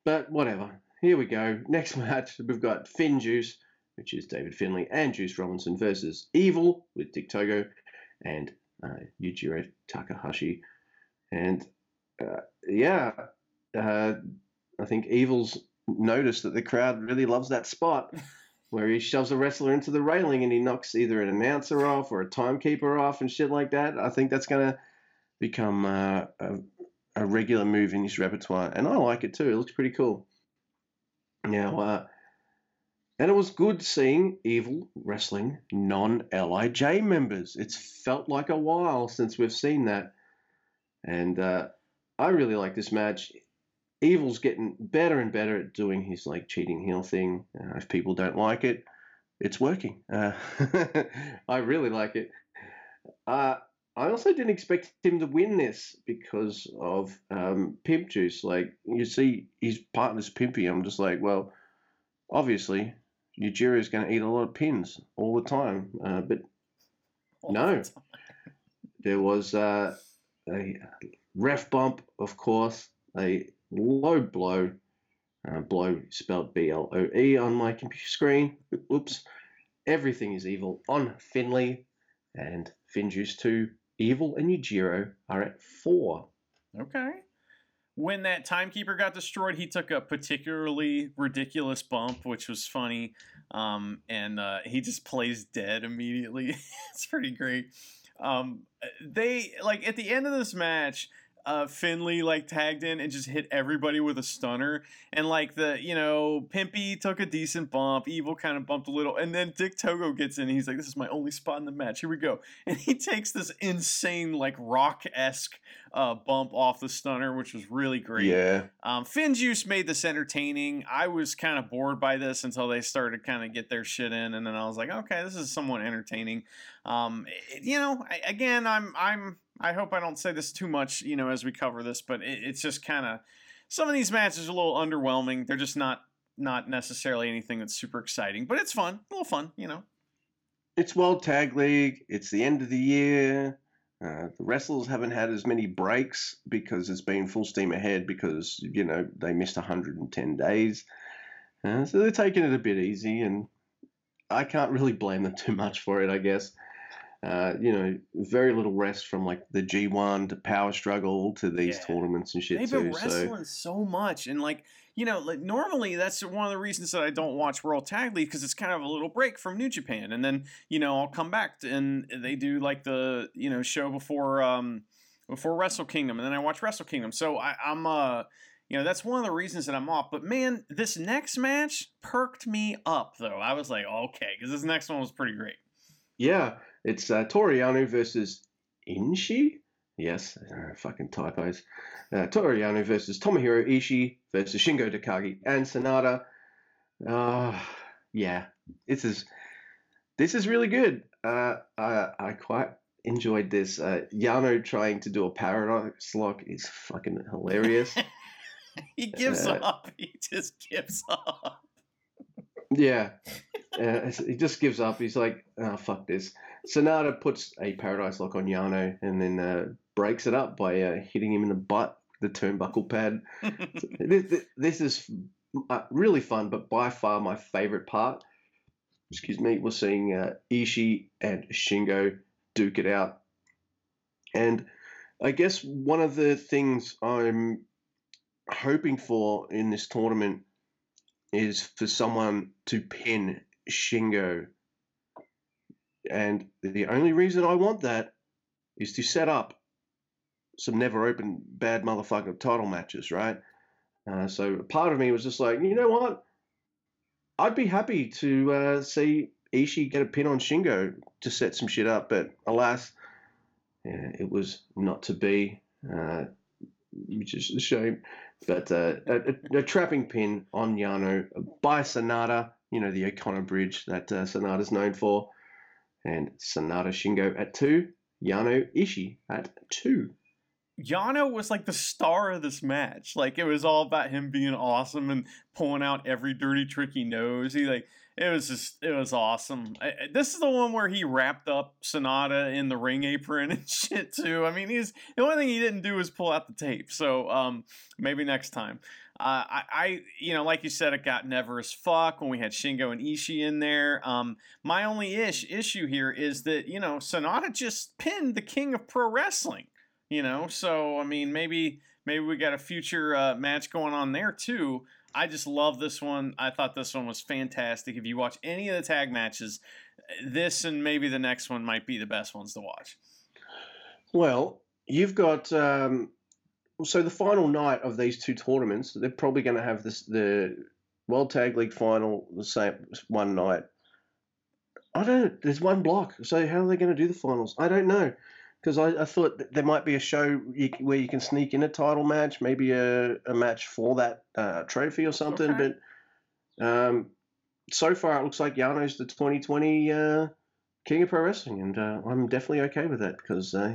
But whatever. Here we go. Next match, we've got Finjuice, which is David Finlay and Juice Robinson versus Evil with Dick Togo and uh, Yujiro Takahashi. And uh, yeah, uh, I think Evil's noticed that the crowd really loves that spot where he shoves a wrestler into the railing and he knocks either an announcer off or a timekeeper off and shit like that. I think that's going to become uh, a, a regular move in his repertoire. And I like it too. It looks pretty cool. Now, uh, and it was good seeing Evil wrestling non LIJ members. It's felt like a while since we've seen that. And uh, I really like this match. Evil's getting better and better at doing his like cheating heel thing. Uh, if people don't like it, it's working. Uh, I really like it. Uh, I also didn't expect him to win this because of um, Pimp Juice. Like you see, his partner's Pimpy. I'm just like, well, obviously, Yujiro is going to eat a lot of pins all the time. Uh, but all No. the time. there was uh, a ref bump, of course, a low blow, uh, blow spelled B L O E on my computer screen. Oops. Everything is evil on Finlay, and Finjuice 2, Evil, and Yujiro are at 4. Okay. When that timekeeper got destroyed, he took a particularly ridiculous bump, which was funny. Um, and uh, he just plays dead immediately. it's pretty great. Um, they like at the end of this match, uh, Finlay like tagged in and just hit everybody with a stunner. And like the, you know, Pimpy took a decent bump. Evil kind of bumped a little. And then Dick Togo gets in. he's like, this is my only spot in the match. Here we go. And he takes this insane, like rock esque uh, bump off the stunner, which was really great. Yeah. Um, Finjuice made this entertaining. I was kind of bored by this until they started kind of get their shit in, and then I was like, okay, this is somewhat entertaining. Um, it- you know, I, again, I'm I'm I hope I don't say this too much, you know, as we cover this, but it, it's just kind of some of these matches are a little underwhelming. They're just not not necessarily anything that's super exciting, but it's fun, a little fun, you know. It's World Tag League. It's the end of the year. Uh, the wrestlers haven't had as many breaks because it's been full steam ahead because, you know, they missed 110 days. Uh, so they're taking it a bit easy, and I can't really blame them too much for it, I guess. Uh, you know, very little rest from like the G1 to Power Struggle to these Yeah. tournaments and shit They've too. been So wrestling so much, and like you know, like normally that's one of the reasons that I don't watch World Tag League because it's kind of a little break from New Japan, and then you know I'll come back to, and they do like the you know show before um before Wrestle Kingdom, and then I watch Wrestle Kingdom. So I, I'm uh you know that's one of the reasons that I'm off. But man, this next match perked me up though. I was like, okay, because this next one was pretty great. Yeah, it's uh, Toru Yano versus Inshi. Yes, uh, fucking typos. Uh, Toru Yano versus Tomohiro Ishii versus Shingo Takagi and Sanada. Uh, yeah, this is this is really good. Uh, I I quite enjoyed this. Uh, Yano trying to do a paradise lock is fucking hilarious. he gives Uh, up. He just gives up. Yeah. Uh, he just gives up. He's like, oh, fuck this. Sanada puts a paradise lock on Yano and then uh, breaks it up by uh, hitting him in the butt with the turnbuckle pad. this, this is uh, really fun, but by far my favorite part, excuse me, was seeing uh, Ishii and Shingo duke it out. And I guess one of the things I'm hoping for in this tournament is for someone to pin Shingo. And the only reason I want that is to set up some never open bad motherfucking title matches, right? Uh, so part of me was just like, you know what? I'd be happy to uh, see Ishii get a pin on Shingo to set some shit up, but alas, yeah, it was not to be, uh, which is a shame. But uh, a, a, trapping pin on Yano by Sanada, you know, the O'Connor bridge that uh, Sanada's known for. And Sanada Shingo at two, Yano Ishii at two. Yano was like the star of this match. Like it was all about him being awesome and pulling out every dirty trick he knows. He like it was just it was awesome. I- this is the one where he wrapped up Sanada in the ring apron and shit too. I mean, he's the only thing he didn't do was pull out the tape. So um, maybe next time. Uh, I, I, you know, like you said, it got never as fuck when we had Shingo and Ishii in there. Um, my only ish issue here is that you know Sanada just pinned the king of pro wrestling you know? So i mean maybe maybe we got a future uh, match going on there too. I just love this one. I thought this one was fantastic. If you watch any of the tag matches this and maybe the next one might be the best ones to watch. Well, you've got um, so the final night of these two tournaments, they're probably going to have this the World Tag League final the same one night. I don't. There's one block, so how are they going to do the finals? I don't know, because I, I thought that there might be a show you, where you can sneak in a title match, maybe a, a match for that uh, trophy or something. Okay. But um, so far, it looks like Yano's the 2020 uh, King of Pro Wrestling, and uh, I'm definitely okay with that because uh,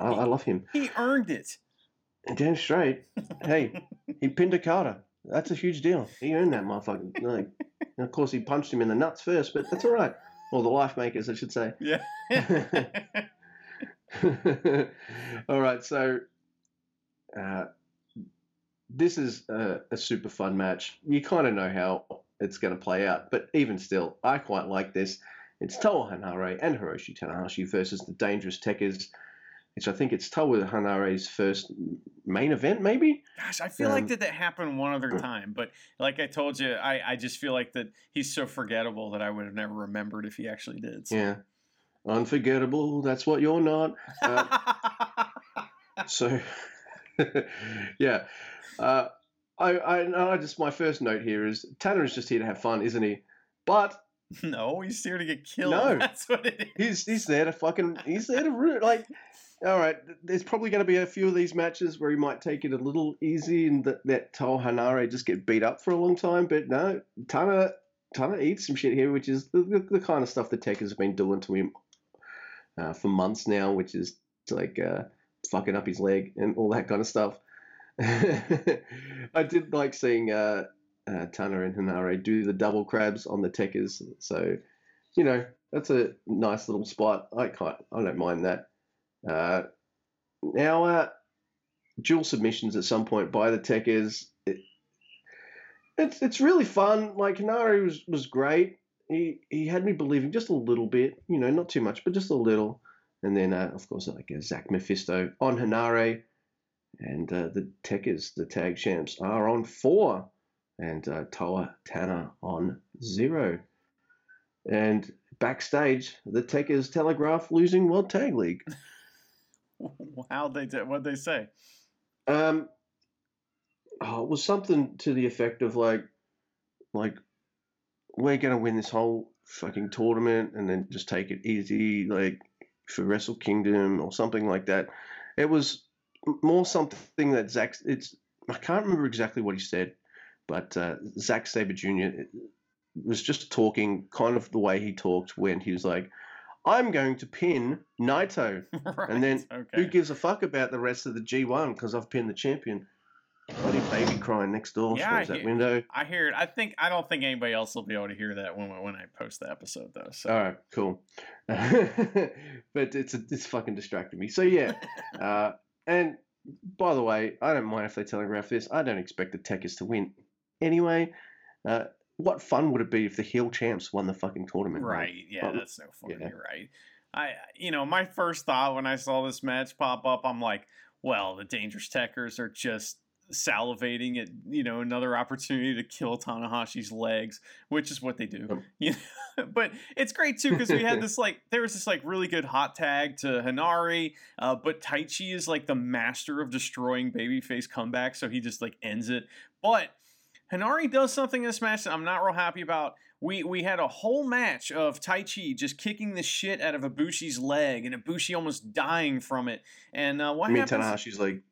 I, I love him. he earned it Damn straight. Hey, he pinned a Carter. That's a huge deal. He earned that motherfucker. Like, and of course, he punched him in the nuts first, but that's all right. Or the life makers, I should say. yeah All right, so uh, this is a, a super fun match. You kind of know how it's going to play out, but even still, I quite like this. It's Toa Henare and Hiroshi Tanahashi versus the Dangerous Tekkers, which I think it's Toa Henare's first main event, maybe. Gosh, I feel like Um, that that happened one other time, but like I told you, I, I just feel like that he's so forgettable that I would have never remembered if he actually did. so. Yeah, unforgettable. That's what you're not. Uh, So, yeah, uh, I, I, I just my first note here is Tanner is just here to have fun, isn't he? But no, he's here to get killed. No. That's what it is. he's he's there to fucking he's there to root. Like, all right, there's probably going to be a few of these matches where he might take it a little easy and that that Toa Henare just get beat up for a long time. But no, Tana Tana eats some shit here, which is the, the, the kind of stuff the Tekkers have been doing to him uh, for months now, which is like uh, fucking up his leg and all that kind of stuff. I did like seeing uh, uh, Tana and Henare do the double crabs on the Tekkers, so you know that's a nice little spot. I can't, I don't mind that. Uh, now, uh, dual submissions at some point by the Tekkers. It, it's it's really fun. Like Henare was was great. He he had me believing just a little bit, you know, not too much, but just a little. And then, uh, of course, like uh, Zack Mephisto on Henare, and uh, the Tekkers, the tag champs, are on four, and uh, Toa Tanner on zero. And backstage, the Tekkers telegraph losing World Tag League. How they did? What they say? Um, oh, it was something to the effect of like, like, we're gonna win this whole fucking tournament and then just take it easy, like for Wrestle Kingdom or something like that. It was more something that Zack. It's I can't remember exactly what he said, but uh, Zack Sabre Jr. was just talking kind of the way he talked when he was like, "I'm going to pin Naito." right. And then okay. Who gives a fuck about the rest of the G1 because I've pinned the champion? Bloody baby crying next door Yeah, that hear- window. I hear it. I think I don't think anybody else will be able to hear that when when I post the episode though. So All right, cool. but it's it's fucking distracting me. So yeah, uh, and by the way, I don't mind if they telegraph this. I don't expect the Tekkers to win anyway. Uh, what fun would it be if the heel champs won the fucking tournament? man? right, yeah, Um, that's no fun. yeah. You're right. I you know my first thought when I saw this match pop up, I'm like, well, the Dangerous Tekkers are just salivating at you know another opportunity to kill Tanahashi's legs, which is what they do. Yep. You know? but it's great too because we had this like there was this like really good hot tag to Henare, uh, but Taichi is like the master of destroying babyface comebacks, so he just like ends it. But Henare does something in this match that I'm not real happy about. We we had a whole match of Taichi just kicking the shit out of Ibushi's leg, and Ibushi almost dying from it. And uh, what I mean, happens? Tanahashi's like,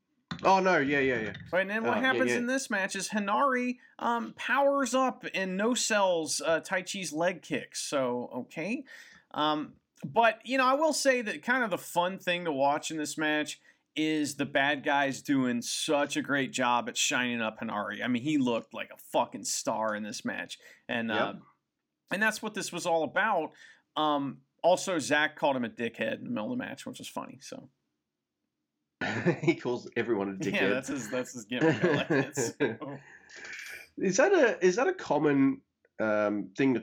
oh no, yeah, yeah, yeah. Right, and then what Uh, yeah, happens yeah. in this match is Henare um, powers up and no sells uh, Taichi's leg kicks. So, okay. Um, but, you know, I will say that kind of the fun thing to watch in this match is the bad guys doing such a great job at shining up Henare. I mean, he looked like a fucking star in this match. And, uh, and that's what this was all about. Um, also, Zack called him a dickhead in the middle of the match, which was funny. So, he calls everyone a dickhead. yeah, that's his, that's his gimmick. Like. So. Is that a is that a common um, thing to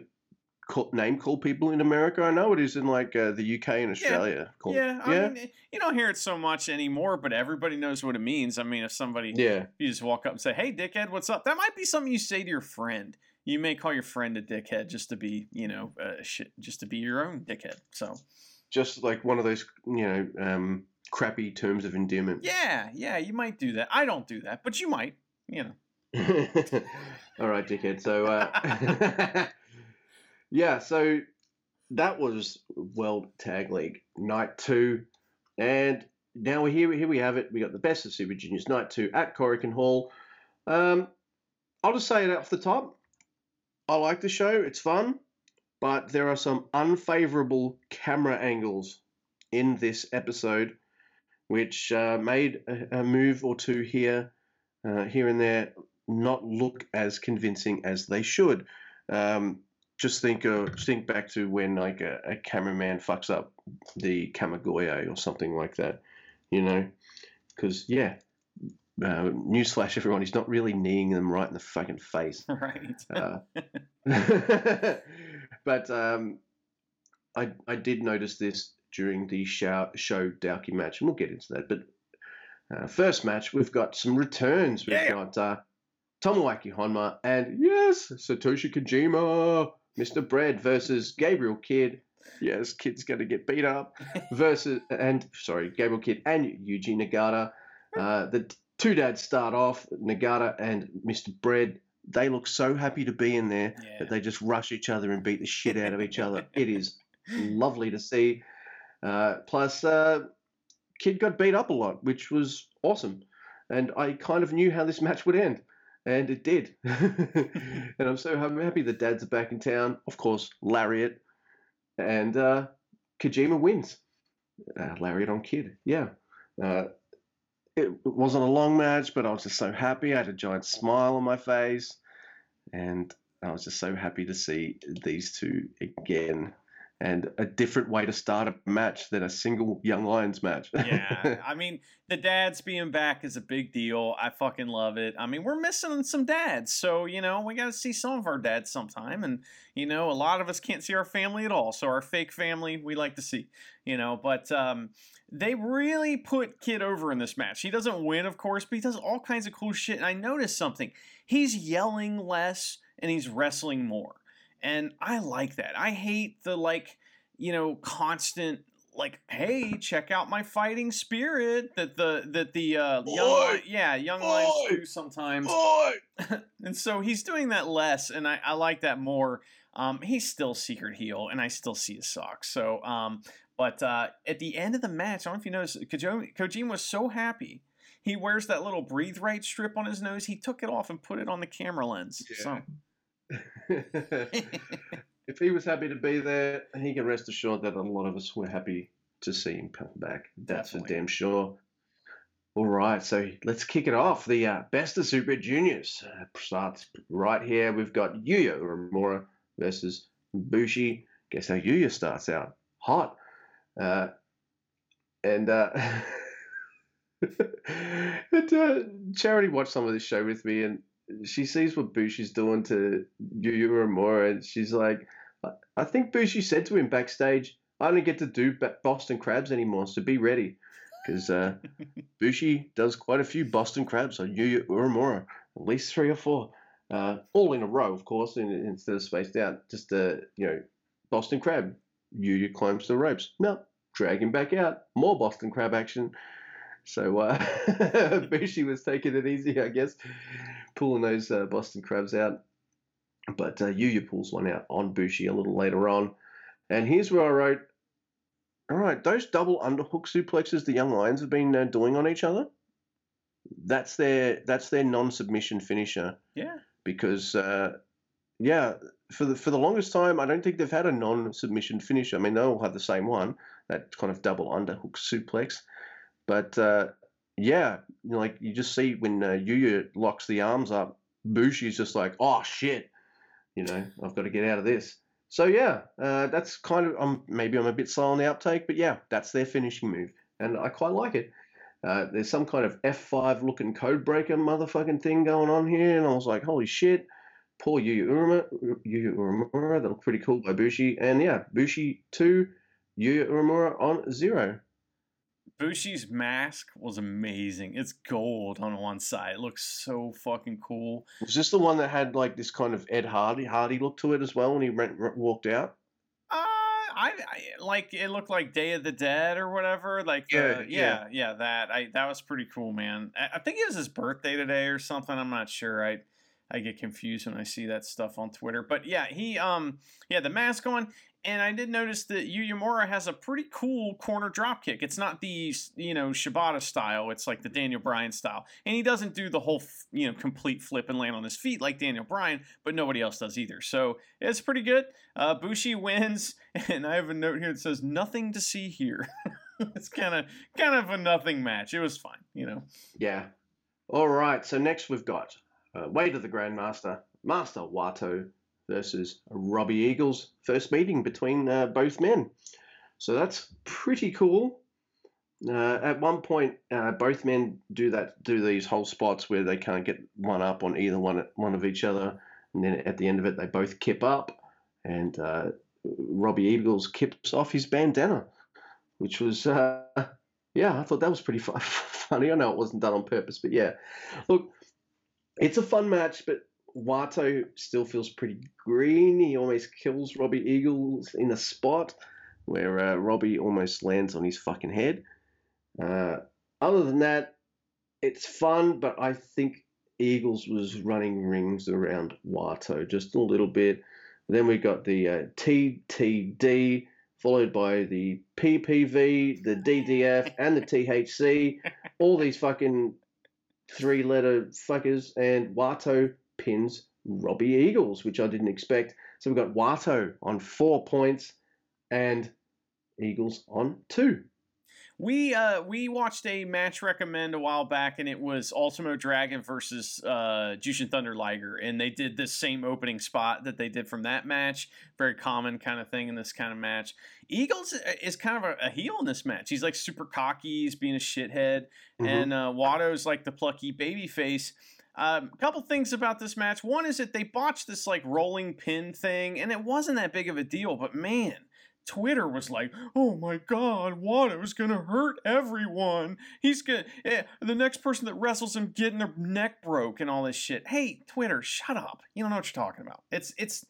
call, name call people in America? I know it is in like uh, the UK and Australia. Call- Yeah, I yeah, mean, you don't hear it so much anymore, but everybody knows what it means. I mean, if somebody yeah. you just walk up and say, "Hey, dickhead, what's up?" That might be something you say to your friend. You may call your friend a dickhead just to be, you know, uh, shit, just to be your own dickhead. So, Just like one of those, you know, um, crappy terms of endearment. yeah, yeah, you might do that. I don't do that, but you might. You know. All right, dickhead. So, uh, yeah, so that was World Tag League Night Two, and now we're here here we have it. We got the best of Super Juniors Night Two at Korakuen Hall. Um, I'll just say it off the top. I like the show. It's fun, but there are some unfavorable camera angles in this episode, which uh, made a, a move or two here, uh, here and there, not look as convincing as they should. Um, just think of think back to when like a, a cameraman fucks up the Kamigoye or something like that, you know, because yeah. Uh, newsflash, everyone! He's not really kneeing them right in the fucking face. right. Uh, but um, I I did notice this during the show SHO Douki match, and we'll get into that. But uh, first match, we've got some returns. We've Yeah. got uh, Tomoaki Honma and yes, Satoshi Kojima, Mr. Bread versus Gabriel Kidd. Yes, Kidd's going to get beat up versus and sorry, Gabriel Kidd and Yuji Nagata. Uh, the two dads start off, Nagata and Mr. Bread. They look so happy to be in there Yeah. that they just rush each other and beat the shit out of each other. It is lovely to see. Uh, plus, uh, Kidd got beat up a lot, which was awesome. And I kind of knew how this match would end. And it did. and I'm so happy the dads are back in town. Of course, Lariat. And uh, Kojima wins. Uh, Lariat on Kidd. Yeah. Uh, it wasn't a long match, but I was just so happy. I had a giant smile on my face. And I was just so happy to see these two again. And a different way to start a match than a single Young Lions match. yeah, I mean, the dads being back is a big deal. I fucking love it. I mean, we're missing some dads, so you know we got to see some of our dads sometime, and you know a lot of us can't see our family at all. So our fake family we like to see, you know. But um, they really put Kidd over in this match. He doesn't win, of course, but he does all kinds of cool shit. And I noticed something: he's yelling less and he's wrestling more, and I like that. I hate the like you know constant like hey check out my fighting spirit that the that the uh young yeah young lions Oi! do sometimes. Boy! and so he's doing that less and i, I like that more. Um he's still secret heel and i still see his socks. So um but uh at the end of the match i don't know if you noticed Kojima, Kojima was so happy. He wears that little breathe right strip on his nose. He took it off and put it on the camera lens. So if he was happy to be there, he can rest assured that a lot of us were happy to see him come back. That's for damn sure. All right, so let's kick it off. The uh, best of Super Juniors uh, starts right here. We've got Yuya Uemura versus Bushi. Guess how Yuya starts out? Hot. Uh, and uh, and, uh, Charity watched some of this show with me, and she sees what Bushi's doing to Yuya Uemura, and she's like, "I- think Bushi said to him backstage, I don't get to do Boston Crabs anymore, so be ready. Because uh, Bushi does quite a few Boston Crabs on Yuya Uemura, at least three or four. Uh, all in a row, of course, in, instead of spaced out. Just, uh, you know, Boston Crab. Yuya climbs the ropes. No, drag him back out. More Boston Crab action. So uh, Bushi was taking it easy, I guess, pulling those uh, Boston Crabs out. But uh, Yuya pulls one out on Bushi a little later on. And here's where I wrote, all right, those double underhook suplexes the Young Lions have been uh, doing on each other, that's their that's their non-submission finisher yeah because uh, yeah, for the for the longest time, I don't think they've had a non-submission finisher. I mean, they all have the same one, that kind of double underhook suplex. But uh, yeah, like you just see when uh, Yuya locks the arms up, Bushi's just like, oh shit, you know, I've got to get out of this. So yeah, uh, that's kind of um, maybe I'm a bit slow on the uptake, but yeah, that's their finishing move, and I quite like it. Uh, there's some kind of F5 looking code breaker motherfucking thing going on here, and I was like, holy shit. Poor Yuya Uemura, Yuya Uemura, that looked pretty cool by Bushi. And yeah, Bushi 2, Yuya Uemura on 0. Bushi's mask was amazing. It's gold on one side. It looks so fucking cool. Was this the one that had like this kind of Ed Hardy Hardy look to it as well when he went, walked out? Uh, I, I like it looked like Day of the Dead or whatever. Like the, Yeah, yeah, yeah. yeah, that I that was pretty cool, man. I, I think it was his birthday today or something. I'm not sure. I I get confused when I see that stuff on Twitter. But yeah, he um yeah the mask on, and I did notice that Yuya Uemura has a pretty cool corner drop kick. It's not the you know Shibata style. It's like the Daniel Bryan style, and he doesn't do the whole you know complete flip and land on his feet like Daniel Bryan, but nobody else does either. So it's pretty good. Uh, Bushi wins, and I have a note here that says nothing to see here. it's kind of kind of a nothing match. It was fine, you know. Yeah. All right. So next we've got uh, Way to the Grandmaster, Master Wato versus Robbie Eagles. First meeting between uh, both men. So that's pretty cool. Uh, at one point, uh, both men do that, do these whole spots where they can't get one up on either one one of each other, and then at the end of it, they both kip up, and uh, Robbie Eagles kips off his bandana, which was, uh, yeah, I thought that was pretty fu- funny. I know it wasn't done on purpose, but yeah, look, it's a fun match, but Wato still feels pretty green. He almost kills Robbie Eagles in a spot where uh, Robbie almost lands on his fucking head. Uh, other than that, it's fun, but I think Eagles was running rings around Wato just a little bit. Then we got the uh, TTD, followed by the PPV, the DDF, and the THC. All these fucking three letter fuckers, and Wato pins Robbie Eagles, which I didn't expect. So we've got Wato on four points and Eagles on two. We uh we watched a match recommend a while back, and it was Ultimo Dragon versus uh, Jushin Thunder Liger, and they did this same opening spot that they did from that match. Very common kind of thing in this kind of match. Eagles is kind of a, a heel in this match. He's like super cocky, he's being a shithead, Mhm. and uh, Wato's like the plucky baby face. Um, a couple things about this match. One is that they botched this like rolling pin thing, and it wasn't that big of a deal. But man, Twitter was like, "Oh my God, Wato's gonna hurt everyone. He's gonna eh, the next person that wrestles him getting their neck broke and all this shit." Hey, Twitter, shut up. You don't know what you're talking about. It's it's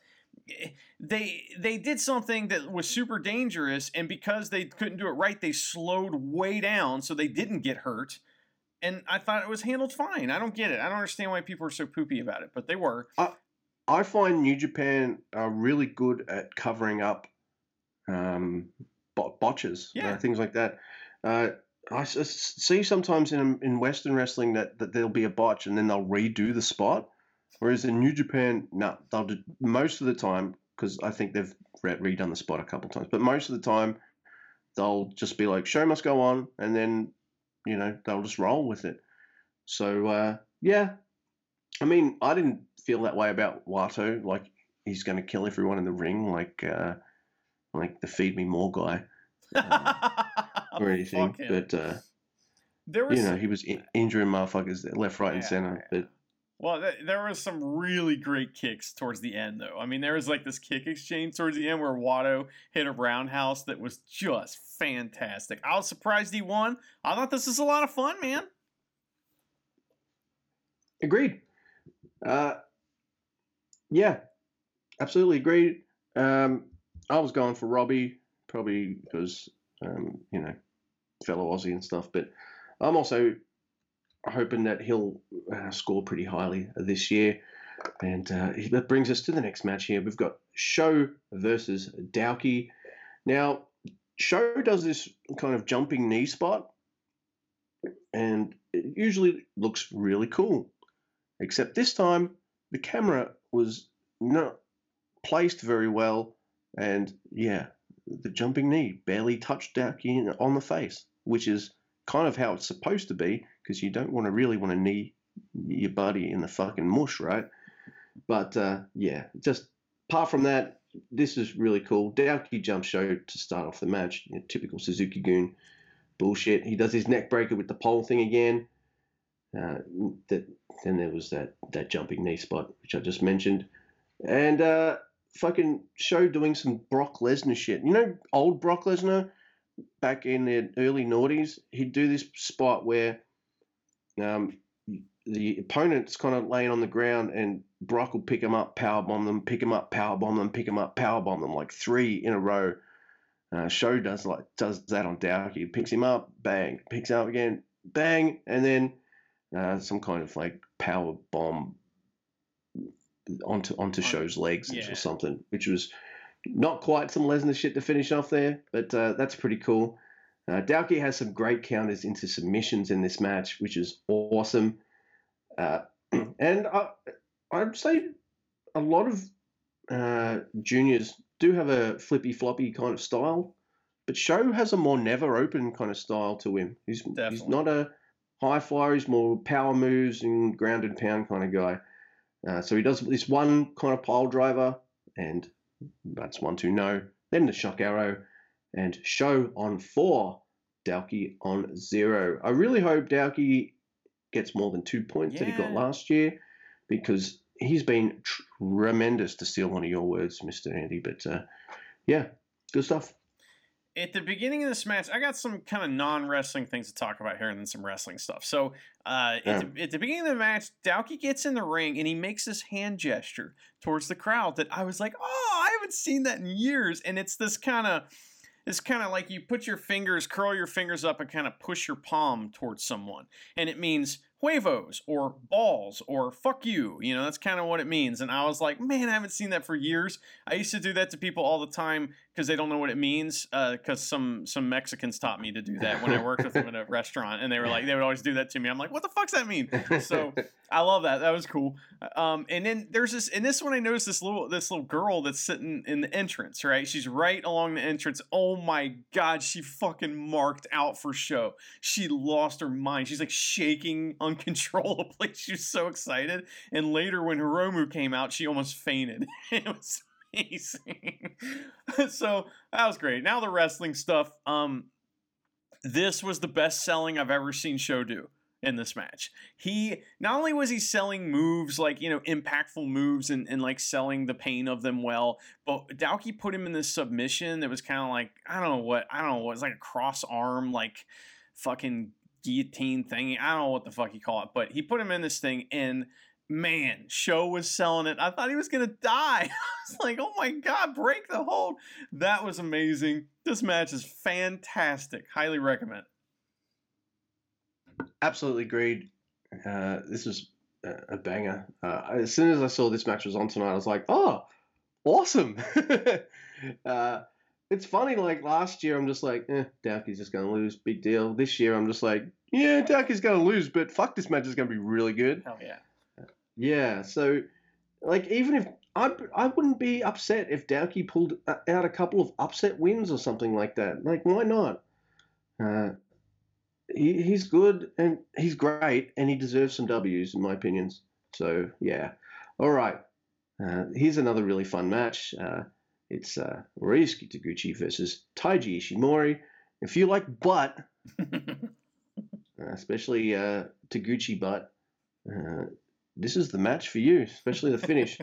eh, they they did something that was super dangerous, and because they couldn't do it right, they slowed way down so they didn't get hurt. And I thought it was handled fine. I don't get it. I don't understand why people are so poopy about it, but they were. I I find New Japan are really good at covering up um, bot- botches, you know, things like that. Uh, I see sometimes in in Western wrestling that, that there'll be a botch and then they'll redo the spot, whereas in New Japan, no, they'll do most of the time because I think they've re- redone the spot a couple times, but most of the time they'll just be like, "Show must go on," and then you know they'll just roll with it. So uh, yeah, I mean, I didn't feel that way about Wato. Like he's going to kill everyone in the ring, like uh, like the feed me more guy or anything. But uh, there was you know, he was in- injuring motherfuckers left, right, and center. yeah. But Well, th- there was some really great kicks towards the end, though. I mean, there was like this kick exchange towards the end where Wato hit a roundhouse that was just fantastic. I was surprised he won. I thought this was a lot of fun, man. agreed. Uh, yeah, absolutely agreed. Um, I was going for Robbie probably because um, you know fellow Aussie and stuff, but I'm also hoping that he'll uh, score pretty highly this year. And uh, that brings us to the next match here. We've got SHO versus Douki. Now, SHO does this kind of jumping knee spot, and it usually looks really cool. Except this time, the camera was not placed very well, and yeah, the jumping knee barely touched Douki on the face, which is kind of how it's supposed to be, because you don't want to really want to knee your buddy in the fucking mush, right? But uh, yeah, just apart from that, this is really cool. Douki jump SHO to start off the match. You know, typical Suzuki Goon bullshit. He does his neck breaker with the pole thing again. Uh, that then there was that that jumping knee spot which I just mentioned, and uh, fucking SHO doing some Brock Lesnar shit. You know, old Brock Lesnar back in the early noughties, he'd do this spot where um, the opponent's kind of laying on the ground and Brock will pick him up, power bomb them, pick him up, power bomb them, pick him up, power bomb them, like three in a row. Uh, SHO does like does that on Douki. Picks him up, bang, picks him up again, bang, and then uh, some kind of like power bomb onto onto On- SHO's legs yeah. or something, which was not quite some Lesnar shit to finish off there, but uh, that's pretty cool. Uh, Douki has some great counters into submissions in this match, which is awesome. Uh, and I, I'd say a lot of uh, juniors do have a flippy floppy kind of style, but SHO has a more never open kind of style to him. He's, he's not a high flyer, he's more power moves and ground and pound kind of guy. Uh, so he does this one kind of pile driver, and that's one, two, no. Then the shock arrow, and SHO on four, Douki on zero. I really hope Douki gets more than two points that he got last year because he's been tremendous to steal one of your words, Mr. Andy. But uh, yeah, good stuff. at the beginning of this match, I got some kind of non wrestling things to talk about here and then some wrestling stuff. So, uh, at, the, at the beginning of the match, Douki gets in the ring and he makes this hand gesture towards the crowd that I was like, oh, I haven't seen that in years. And it's this kind of. It's kind of like you put your fingers, curl your fingers up, and kind of push your palm towards someone. And it means huevos or balls or fuck you. You know, that's kind of what it means. And I was like, man, I haven't seen that for years. I used to do that to people all the time because they don't know what it means. Because some some Mexicans taught me to do that when I worked with them in a restaurant, and they were like, they would always do that to me. I'm like, what the fuck's that mean? So I love that. That was cool. Um, and then there's this, and this one I noticed this little this little girl that's sitting in the entrance. Right, she's right along the entrance. Oh my god, she fucking marked out for SHO. She lost her mind. She's like shaking uncontrollably. She was so excited. And later when Hiromu came out, she almost fainted. it was amazing. so that was great. Now the wrestling stuff. Um, this was the best selling I've ever seen SHO do in this match. He not only was he selling moves like you know impactful moves and, and like selling the pain of them well, but Douki put him in this submission that was kind of like I don't know what I don't know what it's like a cross arm like fucking guillotine thing. I don't know what the fuck you call it, but he put him in this thing and man, SHO was selling it. I thought he was gonna die. I was like, oh my god, break the hold. That was amazing. This match is fantastic. Highly recommend. Absolutely agreed. Uh, this was a, a banger. Uh, as soon as I saw this match was on tonight, I was like, oh, awesome. uh, it's funny, like last year, I'm just like, eh, Douki's just going to lose. Big deal. This year, I'm just like, yeah, Douki's going to lose, but fuck, this match is going to be really good. Hell yeah. Yeah, so like even if I I wouldn't be upset if Douki pulled uh, out a couple of upset wins or something like that. Like why not? Uh, he, he's good and he's great and he deserves some W's in my opinions. So yeah, all right. Uh, here's another really fun match. Uh, it's uh, Ryusuke Taguchi versus Taiji Ishimori. If you like butt, uh, especially uh, Taguchi butt, uh, this is the match for you, especially the finish.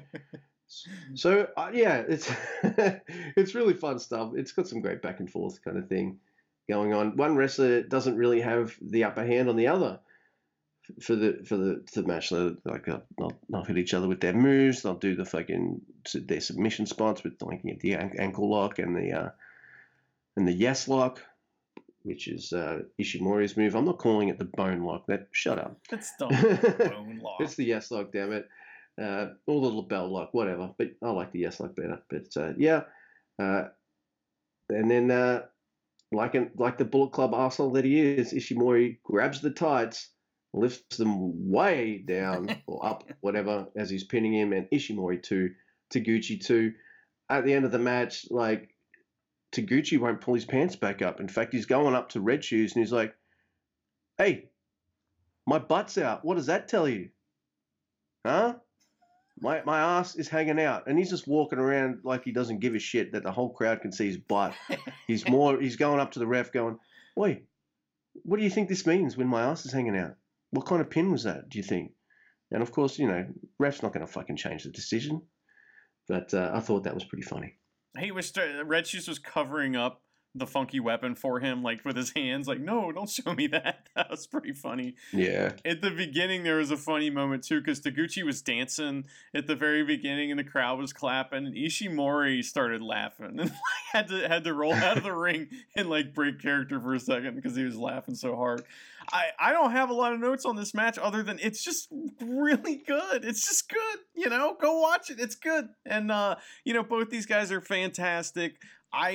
so uh, yeah, it's it's really fun stuff. It's got some great back and forth kind of thing going on. One wrestler doesn't really have the upper hand on the other for the for the, the match. They'll, like they'll, they'll hit each other with their moves. They'll do the fucking their submission spots with like the ankle lock and the uh, and the yes lock which is uh, Ishimori's move. I'm not calling it the bone lock. That shut up. That's dumb. Bone lock. it's the yes lock, damn it. Uh, or the lapel lock, whatever. But I like the yes lock better. But uh, yeah, uh, and then uh, like an, like the Bullet Club arsehole that he is, Ishimori grabs the tights, lifts them way down or up, whatever, as he's pinning him, and Ishimori to Taguchi too. At the end of the match, like Taguchi won't pull his pants back up. In fact, he's going up to Red Shoes and he's like, "Hey, my butt's out. What does that tell you? Huh? My my ass is hanging out." And he's just walking around like he doesn't give a shit that the whole crowd can see his butt. He's more. He's going up to the ref, going, "Wait, what do you think this means when my ass is hanging out? What kind of pin was that? Do you think?" And of course, you know, ref's not going to fucking change the decision. But uh, I thought that was pretty funny. He was Red Shoes was covering up the funky weapon for him, like with his hands. Like, no, don't show me that. That was pretty funny. Yeah. At the beginning, there was a funny moment too, because Taguchi was dancing at the very beginning, and the crowd was clapping, and Ishimori started laughing, and had to had to roll out of the ring and like break character for a second because he was laughing so hard. I, I don't have a lot of notes on this match other than it's just really good. It's just good. You know, go watch it. It's good. And uh, you know, both these guys are fantastic. I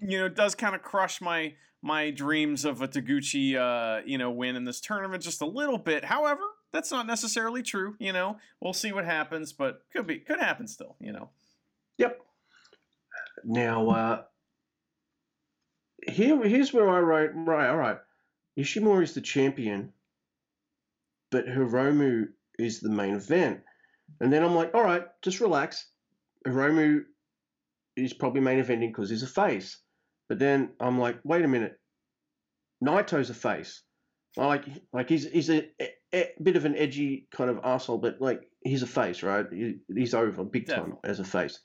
you know, it does kind of crush my my dreams of a Taguchi uh, you know, win in this tournament just a little bit. However, that's not necessarily true, you know. We'll see what happens, but could be could happen still, you know. Yep. Now uh here here's where I write right, all right. Ishimori is the champion, but Hiromu is the main event. And then I'm like, all right, just relax. Hiromu is probably main eventing because he's a face. But then I'm like, wait a minute. Naito's a face. Like like he's he's a, a, a bit of an edgy kind of asshole, but like he's a face, right? He, he's over big time Definitely. as a face.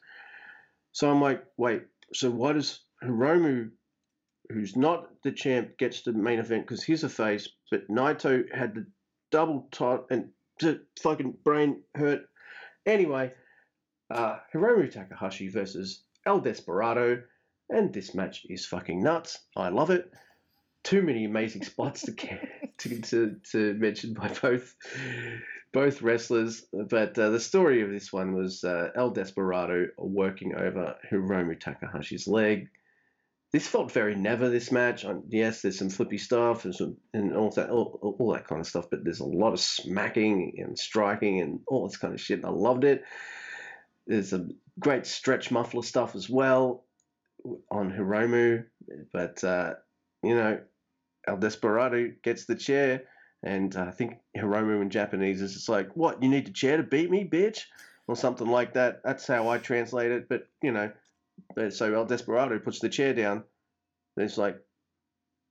So I'm like, wait. So why does Hiromu, who's not the champ, gets the main event because he's a face, but Naito had the double top and the fucking brain hurt. Anyway, uh, Hiromu Takahashi versus El Desperado, and this match is fucking nuts. I love it. Too many amazing spots to to, to, to mention by both both wrestlers, but uh, the story of this one was uh, El Desperado working over Hiromu Takahashi's leg. This felt very never. This match, yes, there's some flippy stuff and some and all that, all, all that kind of stuff, but there's a lot of smacking and striking and all this kind of shit. And I loved it. There's some great stretch muffler stuff as well on Hiromu, but uh, you know, El Desperado gets the chair, and uh, I think Hiromu in Japanese is just like, "What? You need the chair to beat me, bitch?" or something like that. That's how I translate it. But you know, so El Desperado puts the chair down, and it's like,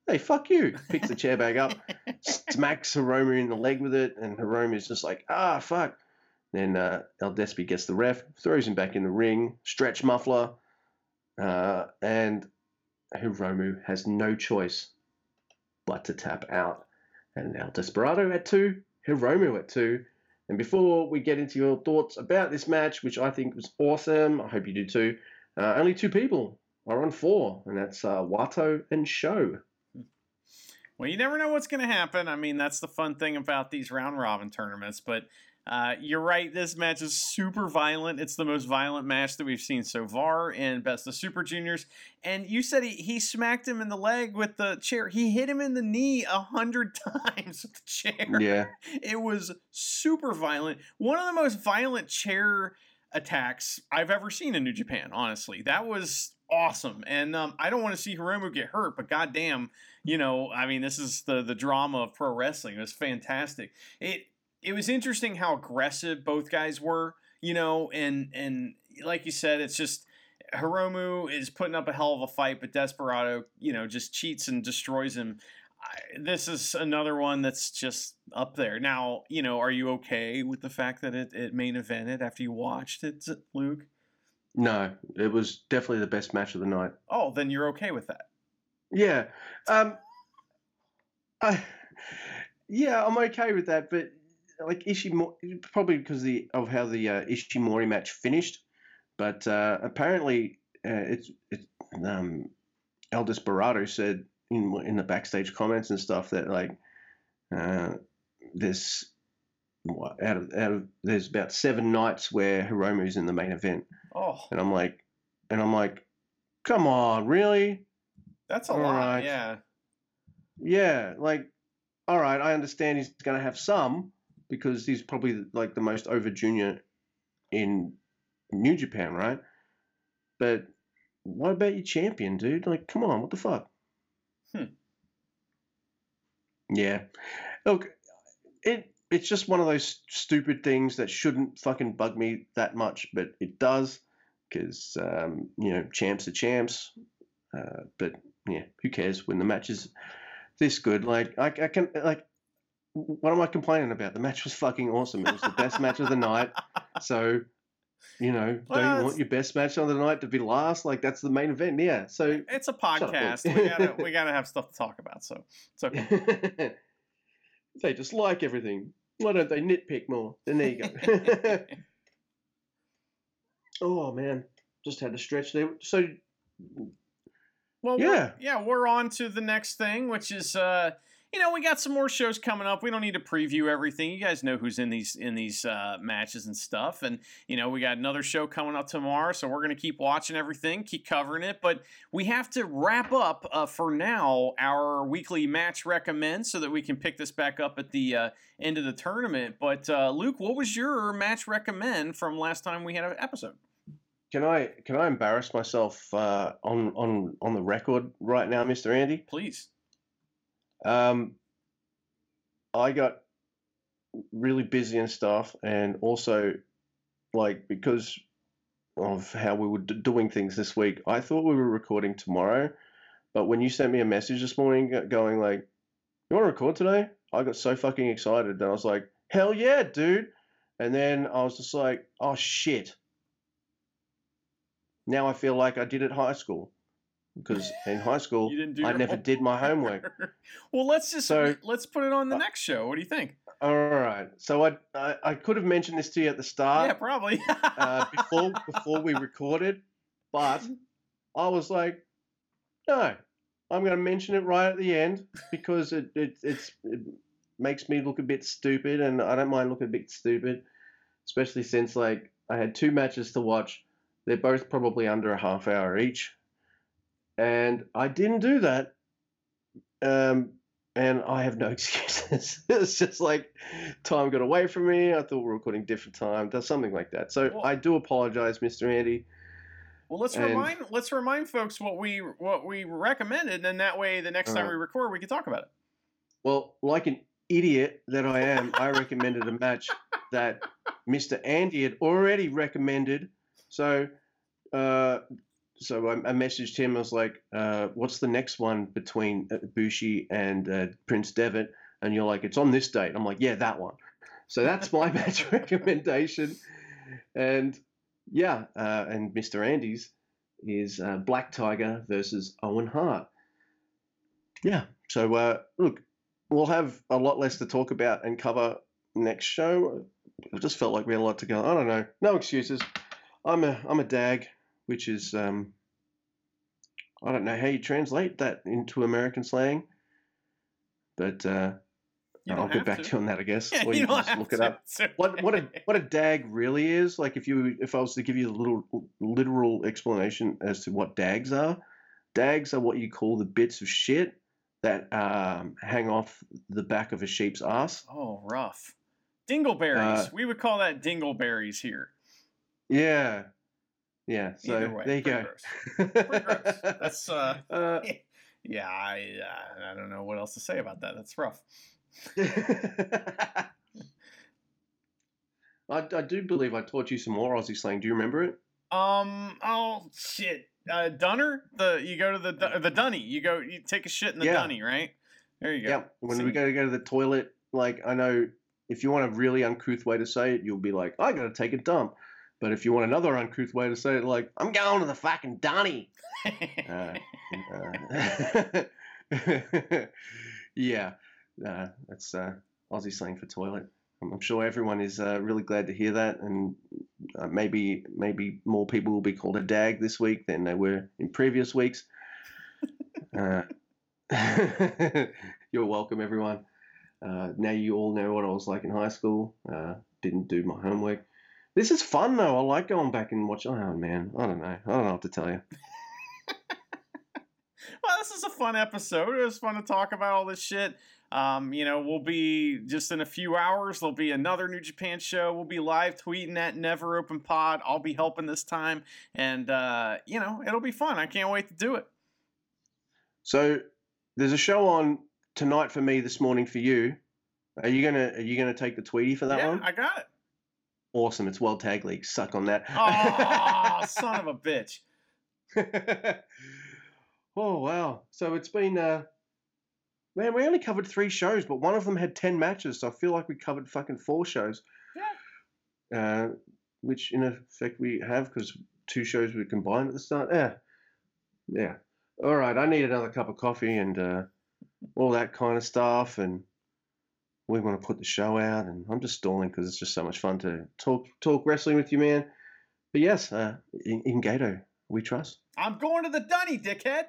"Hey, fuck you!" Picks the chair back up, smacks Hiromu in the leg with it, and Hiromu's just like, "Ah, fuck." Then uh, El Despi gets the ref, throws him back in the ring, stretch muffler, uh, and Hiromu has no choice but to tap out. And now Desperado at two, Hiromu at two. And before we get into your thoughts about this match, which I think was awesome, I hope you do too, uh, only two people are on four, and that's uh, Wato and SHO. Well, you never know what's going to happen. I mean, that's the fun thing about these round robin tournaments. But uh, you're right, this match is super violent. It's the most violent match that we've seen so far in Best of Super Juniors. And you said he, he smacked him in the leg with the chair. He hit him in the knee a hundred times with the chair. Yeah, It was super violent. One of the most violent chair attacks I've ever seen in New Japan, honestly. That was awesome. And um, I don't want to see Hiromu get hurt, but goddamn, you know, I mean, this is the the drama of pro wrestling. It was fantastic. It it was interesting how aggressive both guys were, you know, and and like you said, it's just Hiromu is putting up a hell of a fight, but Desperado, you know, just cheats and destroys him. I, this is another one that's just up there. Now, you know, are you okay with the fact that it, it main evented after you watched it, Luke? no, it was definitely the best match of the night. Oh, then you're okay with that. Yeah, um, I, yeah, I'm okay with that, but like Ishimori, probably because the of how the uh, Ishimori match finished, but uh, apparently uh, it's it's um, El Desperado said in in the backstage comments and stuff that like uh, there's what, out of out of there's about seven nights where Hiromu's in the main event, Oh, and I'm like, and I'm like, come on, really? that's a All lot. right. Yeah. Yeah, like, all right, I understand he's going to have some because he's probably like the most over junior in New Japan, right? But what about your champion, dude? Like, come on, what the fuck? Hmm. Yeah, look, it it's just one of those stupid things that shouldn't fucking bug me that much, but it does because um, you know champs are champs. Uh, but yeah, who cares when the match is this good? Like I, I can like, what am I complaining about? The match was fucking awesome. It was the best match of the night. So, you know, Well, don't you want your best match of the night to be last? Like that's the main event. Yeah. So It's a podcast. We gotta we gotta have stuff to talk about. So it's okay. they just like everything. Why don't they nitpick more? Then there you go. oh man, just had to stretch there. So Well, Yeah. we're, yeah, we're on to the next thing, which is, uh, you know, we got some more shows coming up. We don't need to preview everything. You guys know who's in these in these uh, matches and stuff, and you know, we got another show coming up tomorrow, so we're gonna keep watching everything, keep covering it. But we have to wrap up uh, for now our weekly match recommend, so that we can pick this back up at the uh, end of the tournament. But uh, Luke, what was your match recommend from last time we had an episode? can I can I embarrass myself uh, on on on the record right now, Mister Andy? Please. Um, I got really busy and stuff, and also like because of how we were doing things this week, I thought we were recording tomorrow. But when you sent me a message this morning going like, "You want to record today?" I got so fucking excited that I was like, "Hell yeah, dude!" And then I was just like, "Oh shit!" Now I feel like I did at high school because in high school You didn't do I never did my homework. well, let's just So- let's put it on the Uh, next show. What do you think? All right, so I I, I could have mentioned this to you at the start. yeah, probably. uh, before before we recorded, but I was like, no, I'm going to mention it right at the end because it, it it's it makes me look a bit stupid, and I don't mind looking a bit stupid, especially since like I had two matches to watch. They're both probably under a half hour each, and I didn't do that. Um, and I have no excuses. it's just like time got away from me. I thought we were recording different time, does something like that. So Well- I do apologize, Mr. Andy. well, let's and- remind let's remind folks what we what we recommended, and then that way the next time Uh, we record, we can talk about it. Well, like an idiot that I am, I recommended a match that Mr. Andy had already recommended. So, uh, so I, I messaged him. I was like, uh, "What's the next one between uh, Bushi and uh, Prince Devitt?" And you're like, "It's on this date." I'm like, "Yeah, that one." So that's my match recommendation. And yeah, uh, and Mr. Andy's is uh, Black Tiger versus Owen Hart. Yeah. So uh, look, we'll have a lot less to talk about and cover next show. I just felt like we had a lot to go. I don't know. No excuses. I'm a I'm a dag, which is um, I don't know how you translate that into American slang, but uh, I'll get back to. to you on that, I guess. Yeah, or you you can just look it up. What what a what a dag really is? Like if you if I was to give you a little literal explanation as to what dags are, dags are what you call the bits of shit that um, hang off the back of a sheep's ass. Oh, rough. Dingleberries. Uh, we would call that dingleberries here. Yeah, yeah. So Either way, there you go. Pretty gross. That's uh, Uh, yeah. I uh, I don't know what else to say about that. That's rough. I, I do believe I taught you some more Aussie slang. Do you remember it? Um. Oh shit. Uh, Dunner. The you go to the the dunny. You go. You take a shit in the Yeah. dunny, right? There you go. Yeah. When we See? go to go to the toilet, like I know if you want a really uncouth way to say it, you'll be like, I gotta take a dump. But if you want another uncouth way to say it, like, I'm going to the fucking dunny. Uh, uh, yeah, uh, that's uh, Aussie slang for toilet. I'm I'm sure everyone is uh, really glad to hear that, and uh, maybe maybe more people will be called a dag this week than they were in previous weeks. Uh, you're welcome, everyone. Uh, now you all know what I was like in high school. Uh, didn't do my homework. This is fun though. I like going back and watching. Oh man, I don't know. I don't know what to tell you. well, this is a fun episode. It was fun to talk about all this shit. Um, you know, we'll be just in a few hours. There'll be another New Japan show. We'll be live tweeting at Never Open Pod. I'll be helping this time, and uh, you know, it'll be fun. I can't wait to do it. So there's a show on tonight for me this morning for you. Are you gonna Are you gonna take the Tweety for that yeah, one? I got it. Awesome! It's World Tag League. Suck on that. Oh, son of a bitch. oh wow! So it's been uh, man. We only covered three shows, but one of them had ten matches. So I feel like we covered fucking four shows. Yeah. Uh, which in effect we have because two shows were combined at the start. Yeah. Yeah. All right. I need another cup of coffee and uh, all that kind of stuff, and we want to put the show out. And I'm just stalling because it's just so much fun to talk talk wrestling with you, man. But yes, uh, in, in Goto, we trust. I'm going to the dunny, dickhead.